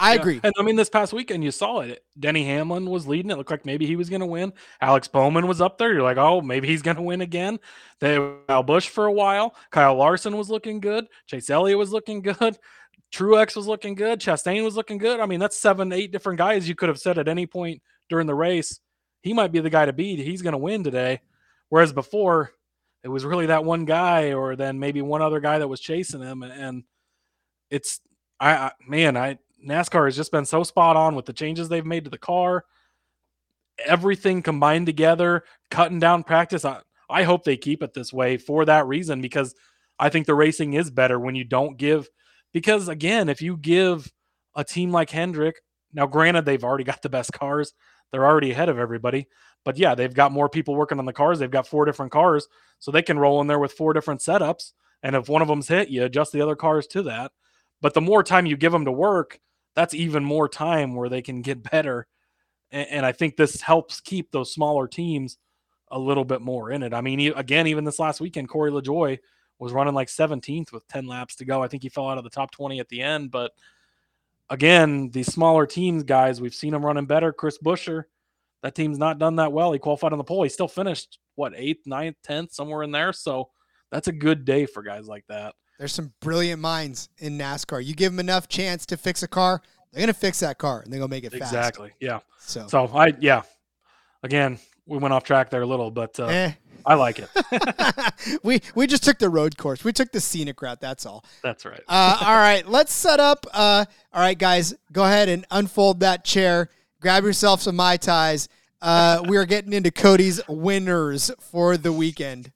I Yeah, agree. And I mean, this past weekend, you saw it. Denny Hamlin was leading. It looked like maybe he was going to win. Alex Bowman was up there. You're like, oh, maybe he's going to win again. They Kyle Busch for a while. Kyle Larson was looking good. Chase Elliott was looking good. Truex was looking good. Chastain was looking good. I mean, that's seven, eight different guys you could have said at any point during the race. He might be the guy to beat. He's going to win today. Whereas before, it was really that one guy, or then maybe one other guy that was chasing him. And it's, I, I man, I NASCAR has just been so spot on with the changes they've made to the car. Everything combined together, cutting down practice. I, I hope they keep it this way for that reason because I think the racing is better when you don't give. Because again, if you give a team like Hendrick, now granted, they've already got the best cars, they're already ahead of everybody. But yeah, they've got more people working on the cars. They've got four different cars, so they can roll in there with four different setups. And if one of them's hit, you adjust the other cars to that. But the more time you give them to work, that's even more time where they can get better. And, and I think this helps keep those smaller teams a little bit more in it. I mean, again, even this last weekend, Corey LaJoie was running like 17th with 10 laps to go. I think he fell out of the top 20 at the end. But again, these smaller teams, guys, we've seen them running better. Chris Buescher, that team's not done that well. He qualified on the pole. He still finished, what, eighth, ninth, 10th, somewhere in there. So that's a good day for guys like that. There's some brilliant minds in NASCAR. You give them enough chance to fix a car, they're gonna fix that car and they're gonna make it fast. Exactly. Yeah. So, So I yeah. Again, we went off track there a little, but uh, eh. I like it. we we just took the road course. We took the scenic route. That's all. That's right. Uh, all right, let's set up. Uh, all right, guys, go ahead and unfold that chair. Grab yourself some mai tais. Uh, we are getting into Cody's winners for the weekend.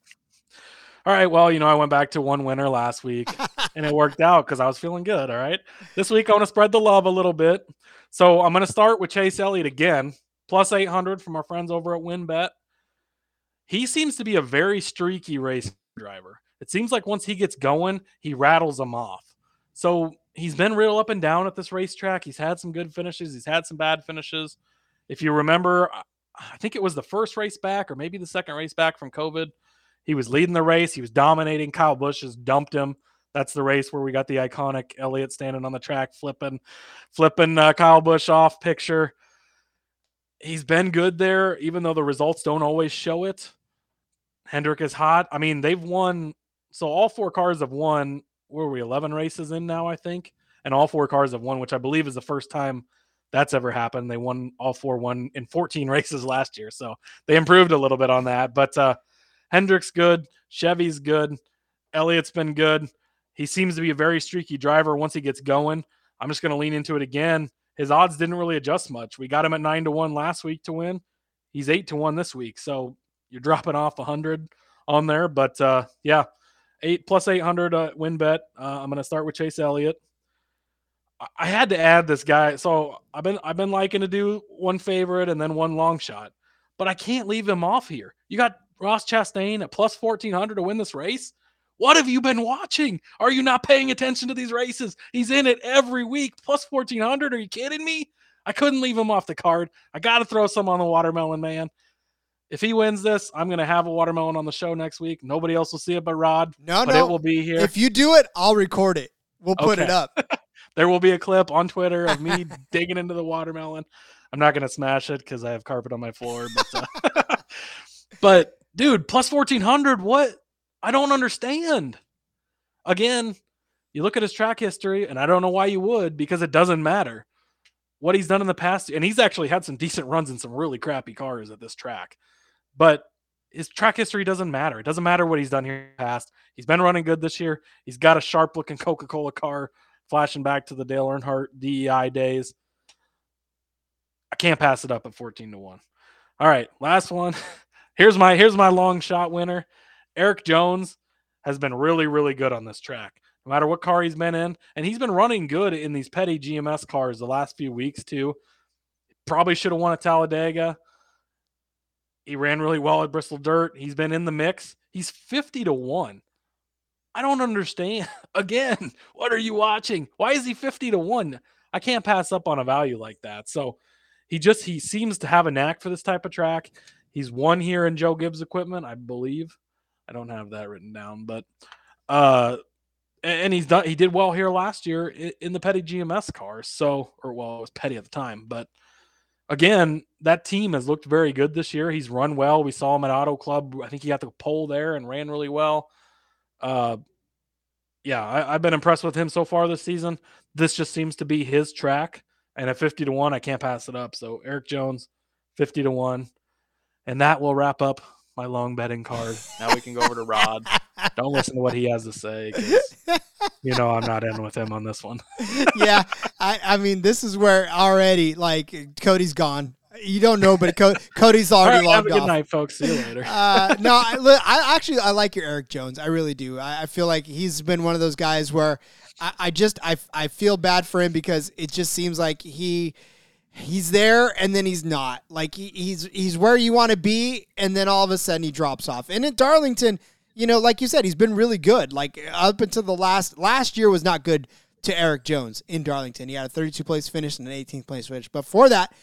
All right. Well, you know, I went back to one winner last week and it worked out because I was feeling good. All right. This week, I want to spread the love a little bit. So I'm going to start with Chase Elliott again, plus 800 from our friends over at WynnBet. He seems to be a very streaky race driver. It seems like once he gets going, he rattles them off. So he's been real up and down at this racetrack. He's had some good finishes, he's had some bad finishes. If you remember, I think it was the first race back or maybe the second race back from COVID he was leading the race. He was dominating. Kyle Busch just dumped him. That's the race where we got the iconic Elliott standing on the track, flipping, flipping uh, Kyle Busch off picture. He's been good there, even though the results don't always show it. Hendrick is hot. I mean, they've won. So all four cars have won. Where are we? Eleven races in now, I think, and all four cars have won, which I believe is the first time that's ever happened. They won all four, won in 14 races last year, so they improved a little bit on that. But uh, Hendrick's good. Chevy's good. Elliott's been good. He seems to be a very streaky driver once he gets going. I'm just going to lean into it again. His odds didn't really adjust much. We got him at nine to one last week to win. He's eight to one this week. So you're dropping off a hundred on there. But uh, yeah, eight plus 800 uh, WynnBet. Uh, I'm going to start with Chase Elliott. I had to add this guy. So I've been I've been liking to do one favorite and then one long shot, but I can't leave him off here. You got Ross Chastain at plus 1400 to win this race? What have you been watching? Are you not paying attention to these races? He's in it every week, plus 1400. Are you kidding me? I couldn't leave him off the card. I got to throw some on the watermelon, man. If he wins this, I'm going to have a watermelon on the show next week. Nobody else will see it but Rod. No, but no. It will be here. If you do it, I'll record it. We'll put Okay. it up. there will be a clip on Twitter of me digging into the watermelon. I'm not going to smash it because I have carpet on my floor. But, uh, but dude, plus 1400, what? I don't understand. Again, you look at his track history, and I don't know why you would because it doesn't matter what he's done in the past. And he's actually had some decent runs in some really crappy cars at this track. But his track history doesn't matter. It doesn't matter what he's done here in the past. He's been running good this year. He's got a sharp looking Coca Cola car flashing back to the Dale Earnhardt DEI days. I can't pass it up at 14 to 1. All right, last one. Here's my here's my long shot winner. Erik Jones has been really really good on this track. No matter what car he's been in, and he's been running good in these Petty GMS cars the last few weeks too. Probably should have won at Talladega. He ran really well at Bristol Dirt. He's been in the mix. He's 50 to 1. I don't understand. Again, what are you watching? Why is he 50 to 1? I can't pass up on a value like that. So he just he seems to have a knack for this type of track. He's won here in Joe Gibbs equipment, I believe. I don't have that written down, but uh and he's done he did well here last year in the Petty GMS cars. So or well, it was Petty at the time, but again, that team has looked very good this year. He's run well. We saw him at Auto Club. I think he got the pole there and ran really well. Uh, yeah, I, I've been impressed with him so far this season. This just seems to be his track. And at 50 to 1, I can't pass it up. So Erik Jones, 50 to 1. And that will wrap up my long betting card. Now we can go over to Rod. Don't listen to what he has to say. You know, I'm not in with him on this one. yeah, I, I mean, this is where already like Cody's gone. You don't know, but Co- Cody's All already right, have a good off. night, folks. See you later. Uh, no, I, li- I actually I like your Erik Jones. I really do. I, I feel like he's been one of those guys where I, I just I, I feel bad for him because it just seems like he he's there and then he's not. Like he, he's he's where you want to be and then all of a sudden he drops off. And at Darlington, you know, like you said, he's been really good. Like up until the last last year was not good to Erik Jones in Darlington. He had a 32 place finish and an 18th place finish. But for that,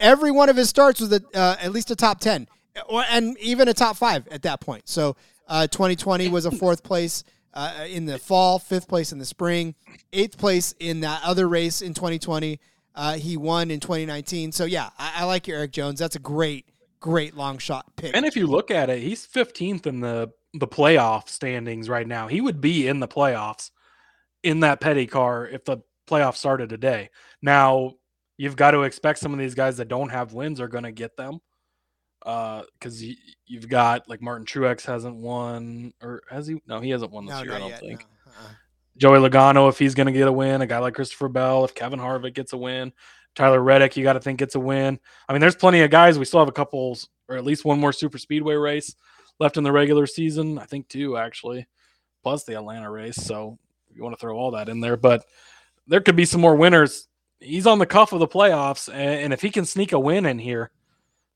every one of his starts was a, uh, at least a top 10 or, and even a top five at that point. So uh, 2020 was a fourth place uh, in the fall, fifth place in the spring, eighth place in that other race in 2020. Uh, he won in 2019. So yeah, I, I like your Erik Jones. That's a great, great long shot pick. And if you look at it, he's 15th in the the playoff standings right now. He would be in the playoffs in that Petty car if the playoffs started today. Now, you've got to expect some of these guys that don't have wins are going to get them. because you, you've got like Martin Truex hasn't won, or has he? No, he hasn't won this No, year. I don't yet. think. no. Joey Logano, if he's going to get a win, a guy like Christopher Bell, if Kevin Harvick gets a win, Tyler Reddick, you got to think gets a win. I mean, there's plenty of guys. We still have a couple, or at least one more super speedway race left in the regular season. I think two actually, plus the Atlanta race. So you want to throw all that in there, but there could be some more winners. He's on the cuff of the playoffs, and, and if he can sneak a win in here,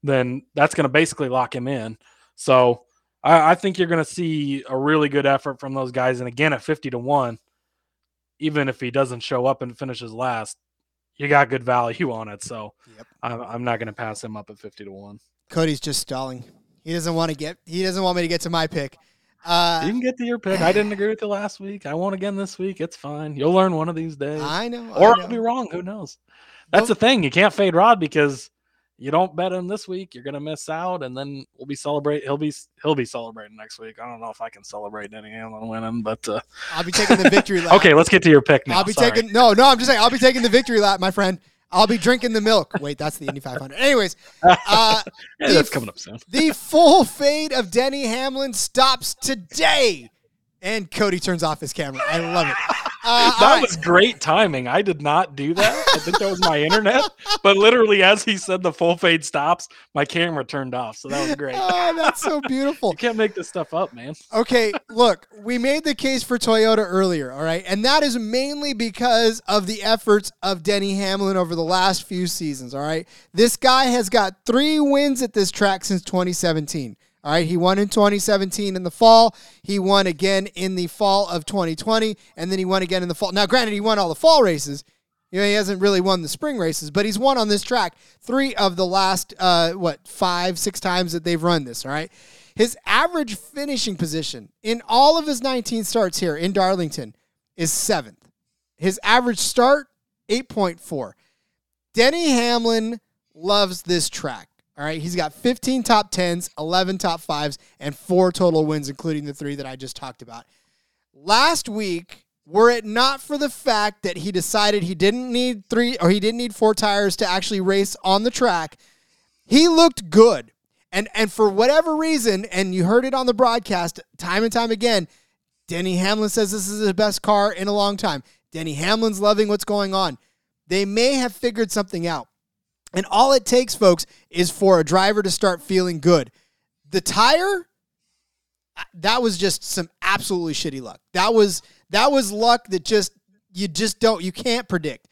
then that's going to basically lock him in. So I, I think you're going to see a really good effort from those guys. And again, at 50 to 1, even if he doesn't show up and finishes last, you got good value on it. So Yep. I'm, I'm not going to pass him up at 50 to 1. Cody's just stalling. He doesn't want to get. He doesn't want me to get to my pick. Uh, You can get to your pick. I didn't agree with you last week. I won't again this week. It's fine. You'll learn one of these days. I know. or I I'll be wrong. Who knows? That's Well- the thing. You can't fade Rod because you don't bet him this week. You're gonna miss out, and then we'll be celebrate. He'll be he'll be celebrating next week. I don't know if I can celebrate Denny Hamlin winning, but uh, I'll be taking the victory lap. okay, let's get to your pick now. I'll be Sorry. taking no, no. I'm just saying I'll be taking the victory lap, my friend. I'll be drinking the milk. Wait, that's the Indy 500. Anyways, uh, Yeah, the that's coming up soon. the full fade of Denny Hamlin stops today, and Cody turns off his camera. I love it. Uh, That right. was great timing. I did not do that. I think that was my internet. But literally, as he said the full fade stops, my camera turned off. So that was great. Oh, that's so beautiful. You can't make this stuff up, man. Okay, look, we made the case for Toyota earlier, all right? And that is mainly because of the efforts of Denny Hamlin over the last few seasons, all right? This guy has got three wins at this track since 2017. All right, he won in 2017 in the fall. He won again in the fall of 2020, and then he won again in the fall. Now, granted, he won all the fall races. You know, he hasn't really won the spring races, but he's won on this track three of the last, uh, what, five, six times that they've run this, all right? His average finishing position in all of his 19 starts here in Darlington is seventh. His average start, 8.4. Denny Hamlin loves this track. All right. He's got 15 top 10s, 11 top 5s, and four total wins, including the three that I just talked about. Last week, were it not for the fact that he decided he didn't need three or he didn't need four tires to actually race on the track, he looked good. And and for whatever reason, and you heard it on the broadcast time and time again, Denny Hamlin says this is his best car in a long time. Denny Hamlin's loving what's going on. They may have figured something out. And all it takes, folks, is for a driver to start feeling good. The tire, that was just some absolutely shitty luck. That was that was luck that just you just don't you can't predict.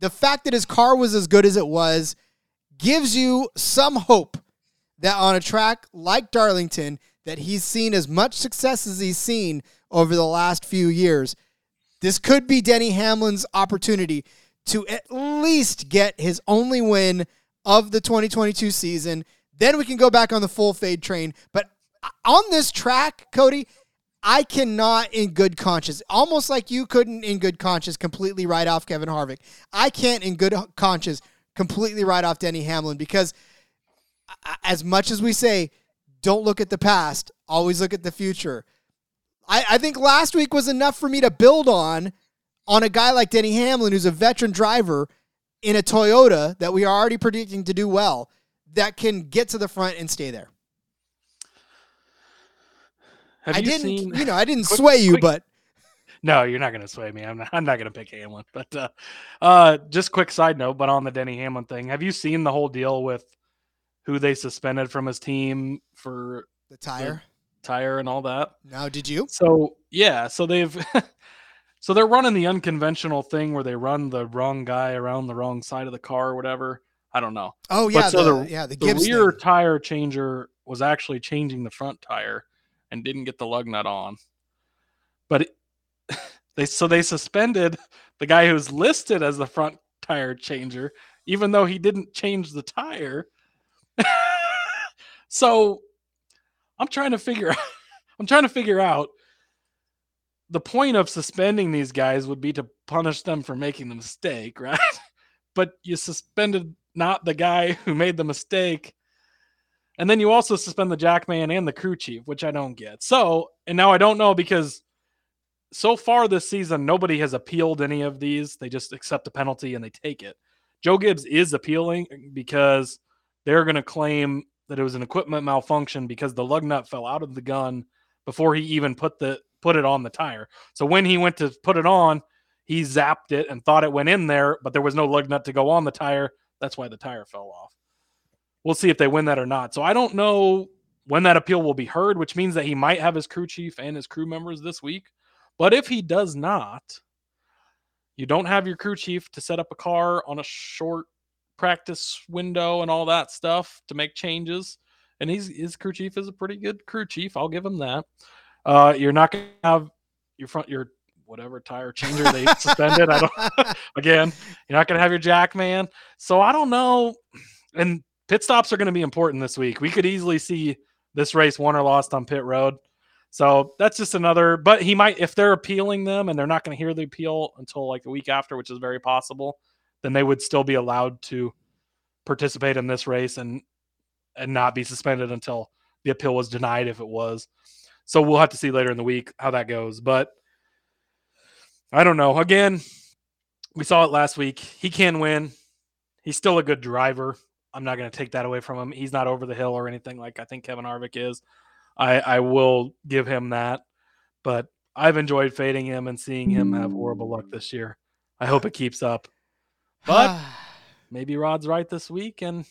The fact that his car was as good as it was gives you some hope that on a track like Darlington that he's seen as much success as he's seen over the last few years. This could be Denny Hamlin's opportunity to at least get his only win of the 2022 season. Then we can go back on the full fade train. But uh, on this track, Cody, I cannot, in good conscience, almost like you couldn't, in good conscience, completely write off Kevin Harvick. I can't, in good conscience, completely write off Denny Hamlin because, uh, uh, as much as we say, don't look at the past, always look at the future. I, I think last week was enough for me to build on on a guy like Denny Hamlin, who's a veteran driver in a Toyota that we are already predicting to do well, that can get to the front and stay there. Have I you didn't, seen? you know, I didn't quick- sway you, quick- but No, you're not going to sway me. I'm not. I'm not going to pick Hamlin. But uh, uh, just quick side note. But on the Denny Hamlin thing, have you seen the whole deal with who they suspended from his team for the tire. tire and all that? Now, did you? So yeah, so they've so they're running the unconventional thing where they run the wrong guy around the wrong side of the car or whatever. I don't know. Oh But yeah, so the, the- yeah the The rear thing. tire changer was actually changing the front tire and didn't get the lug nut on. But it, they so they suspended the guy who's listed as the front tire changer, even though he didn't change the tire. so I'm trying to figure out I'm trying to figure out the point of suspending these guys would be to punish them for making the mistake, right? but you suspended not the guy who made the mistake. And then you also suspend the jackman and the crew chief, which I don't get. So, and now I don't know because so far this season, nobody has appealed any of these. They just accept the penalty and they take it. Joe Gibbs is appealing because they're going to claim that it was an equipment malfunction because the lug nut fell out of the gun before he even put the put it on the tire. So when he went to put it on, he zapped it and thought it went in there, but there was no lug nut to go on the tire. That's why the tire fell off. We'll see if they win that or not. So I don't know when that appeal will be heard, which means that he might have his crew chief and his crew members this week. But if he does not, you don't have your crew chief to set up a car on a short practice window and all that stuff to make changes. And he's his crew chief is a pretty good crew chief. I'll give him that. Uh, you're not gonna have your front your whatever tire changer they suspended. I don't again, you're not gonna have your jack man. So I don't know. And pit stops are gonna be important this week. We could easily see this race won or lost on pit road. So that's just another, but he might, if they're appealing them and they're not going to hear the appeal until like the week after, which is very possible, then they would still be allowed to participate in this race and and not be suspended until the appeal was denied if it was. So we'll have to see later in the week how that goes. But I don't know. Again, we saw it last week. He can win. He's still a good driver. I'm not going to take that away from him. He's not over the hill or anything like I think Kevin Harvick is. I, I will give him that. But I've enjoyed fading him and seeing him have horrible luck this year. I hope it keeps up. But maybe Rod's right this week, and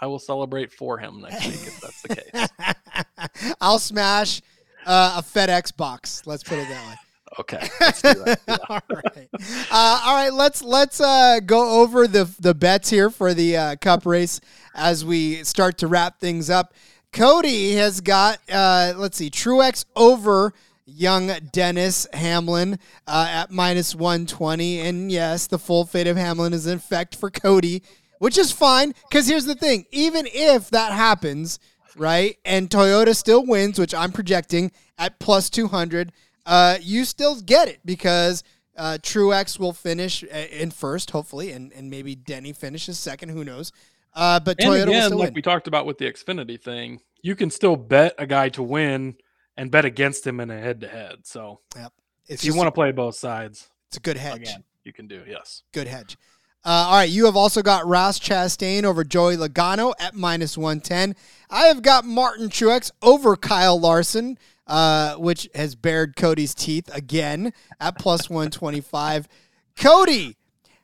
I will celebrate for him next week if that's the case. I'll smash uh, a FedEx box. Let's put it that way. Okay, let's do that. Yeah. all right, uh, all right. Let's let's uh, go over the the bets here for the uh, Cup race as we start to wrap things up. Cody has got uh, let's see, Truex over young Dennis Hamlin uh, at minus one twenty, and yes, the full fate of Hamlin is in effect for Cody, which is fine. Because here's the thing: even if that happens, right, and Toyota still wins, which I'm projecting at plus two hundred uh, you still get it because uh, Truex will finish uh, in first, hopefully, and, and maybe Denny finishes second. Who knows? Uh, but And Toyota will again, like win. we talked about with the Xfinity thing, you can still bet a guy to win and bet against him in a head-to-head. So It's if you want to play both sides, it's a good hedge. again, you can do. Yes. Good hedge. Uh, all right, you have also got Ross Chastain over Joey Logano at minus 110. I have got Martin Truex over Kyle Larson, uh, which has bared Cody's teeth again at plus 125. Cody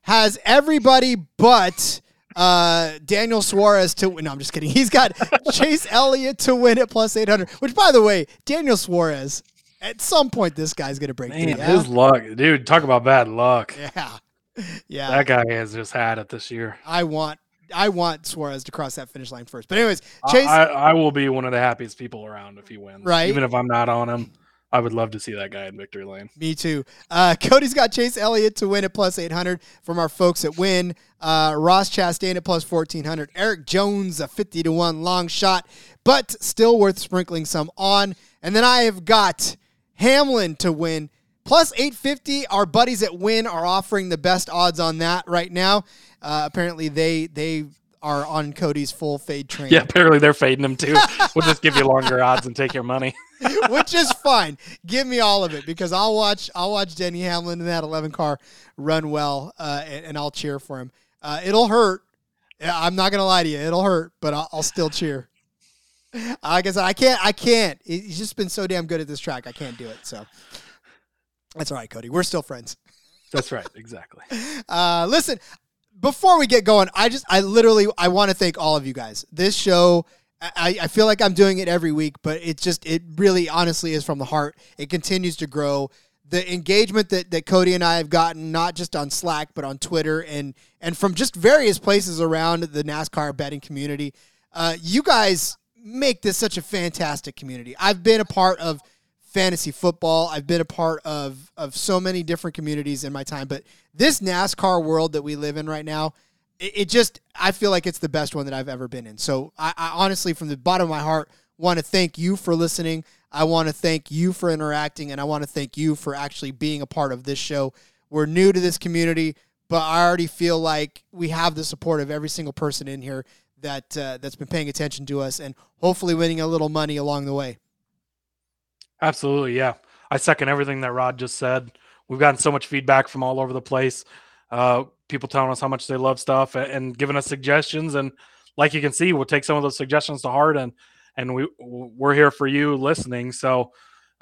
has everybody but uh, Daniel Suarez to win. No, I'm just kidding. He's got Chase Elliott to win at plus 800, which, by the way, Daniel Suarez, at some point, this guy's going to break Man, through. Yeah? his luck, dude. Talk about bad luck. yeah. Yeah. That guy has just had it this year. I want I want Suarez to cross that finish line first. But anyways, Chase I, I will be one of the happiest people around if he wins. Right. Even if I'm not on him, I would love to see that guy in victory lane. me too. Uh, Cody's got Chase Elliott to win at plus 800 from our folks at Wynn. Uh, Ross Chastain at plus 1400. Erik Jones, a 50 to 1 long shot, but still worth sprinkling some on. And then I have got Hamlin to win plus 850. Our buddies at Wynn are offering the best odds on that right now. Uh, apparently, they they are on Cody's full fade train. Yeah, apparently they're fading him too. we'll just give you longer odds and take your money. which is fine. Give me all of it because I'll watch I'll watch Denny Hamlin in that 11 car run well, uh, and, and I'll cheer for him. Uh, it'll hurt. I'm not gonna lie to you. It'll hurt, but I'll, I'll still cheer. Like I said, I can't. I can't. He's just been so damn good at this track. I can't do it. So that's all right, Cody. We're still friends. That's right, exactly. Uh, listen, before we get going, I just, I literally, I want to thank all of you guys. This show, I, I feel like I'm doing it every week, but it just, it really honestly is from the heart. It continues to grow. The engagement that, that Cody and I have gotten, not just on Slack, but on Twitter and, and from just various places around the NASCAR betting community. Uh, you guys make this such a fantastic community. I've been a part of fantasy football. I've been a part of of so many different communities in my time, but this NASCAR world that we live in right now, it, it just I feel like it's the best one that I've ever been in. So I, I honestly, from the bottom of my heart, want to thank you for listening. I want to thank you for interacting, and I want to thank you for actually being a part of this show. We're new to this community, but I already feel like we have the support of every single person in here that uh, that's been paying attention to us, and hopefully winning a little money along the way. Absolutely, yeah. I second everything that Rod just said. We've gotten so much feedback from all over the place. Uh, people telling us how much they love stuff a- and giving us suggestions. And like you can see, we'll take some of those suggestions to heart, and and we we're here for you listening. So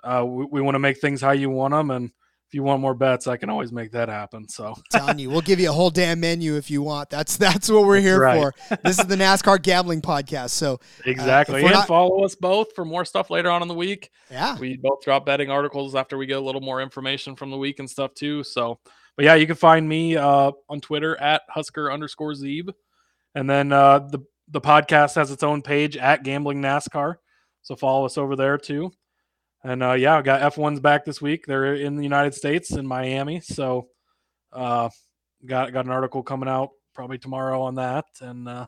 uh, we, we want to make things how you want them, and if you want more bets, I can always make that happen. So telling you, we'll give you a whole damn menu if you want. That's that's what we're here Right. for. This is the NASCAR gambling podcast. So exactly, we're and not- follow us both for more stuff later on in the week. yeah, We both drop betting articles after we get a little more information from the week and stuff too. So, but yeah, you can find me uh, on Twitter at Husker underscore Zeeb, and then uh, the the podcast has its own page at Gambling NASCAR. So follow us over there too. And uh, yeah, I got F1s back this week. They're in the United States in Miami. So uh, got got an article coming out probably tomorrow on that. And uh,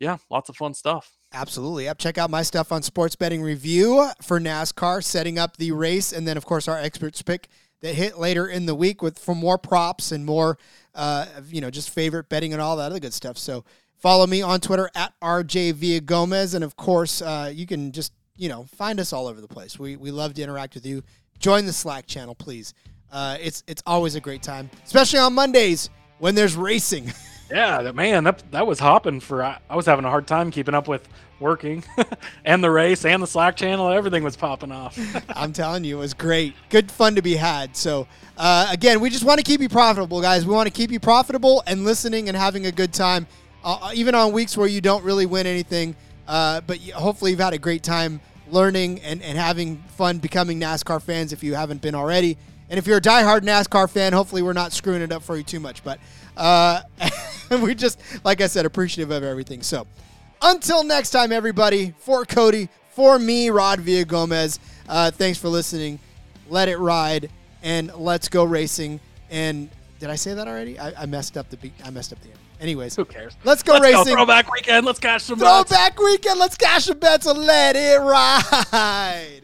yeah, lots of fun stuff. Absolutely. Yep. Check out my stuff on Sports Betting Review for NASCAR, setting up the race, and then of course our experts pick that hit later in the week with for more props and more, uh, you know, just favorite betting and all that other good stuff. So follow me on Twitter at RJ Villagomez, and of course uh, you can just you know find us all over the place. We we love to interact with you. Join the Slack channel, please. Uh, it's it's always a great time, especially on Mondays when there's racing. Yeah, that man, that that was hopping for. I, I was having a hard time keeping up with working, and the race, and the Slack channel. Everything was popping off. I'm telling you, it was great. Good fun to be had. So, uh, again, we just want to keep you profitable, guys. We want to keep you profitable and listening and having a good time, uh, even on weeks where you don't really win anything. Uh, but hopefully, you've had a great time learning and, and having fun becoming NASCAR fans if you haven't been already. And if you're a diehard NASCAR fan, hopefully, we're not screwing it up for you too much. But uh, we just, like I said, appreciative of everything. So, until next time, everybody, for Cody, for me, Rod Villagomez, uh, thanks for listening. Let it ride and let's go racing. And did I say that already? I, I messed up the beat. I messed up the end. Anyways, Who cares? let's go Let's racing. go throwback weekend. Let's cash some bets. Throwback weekend. Let's cash some bets and let it ride.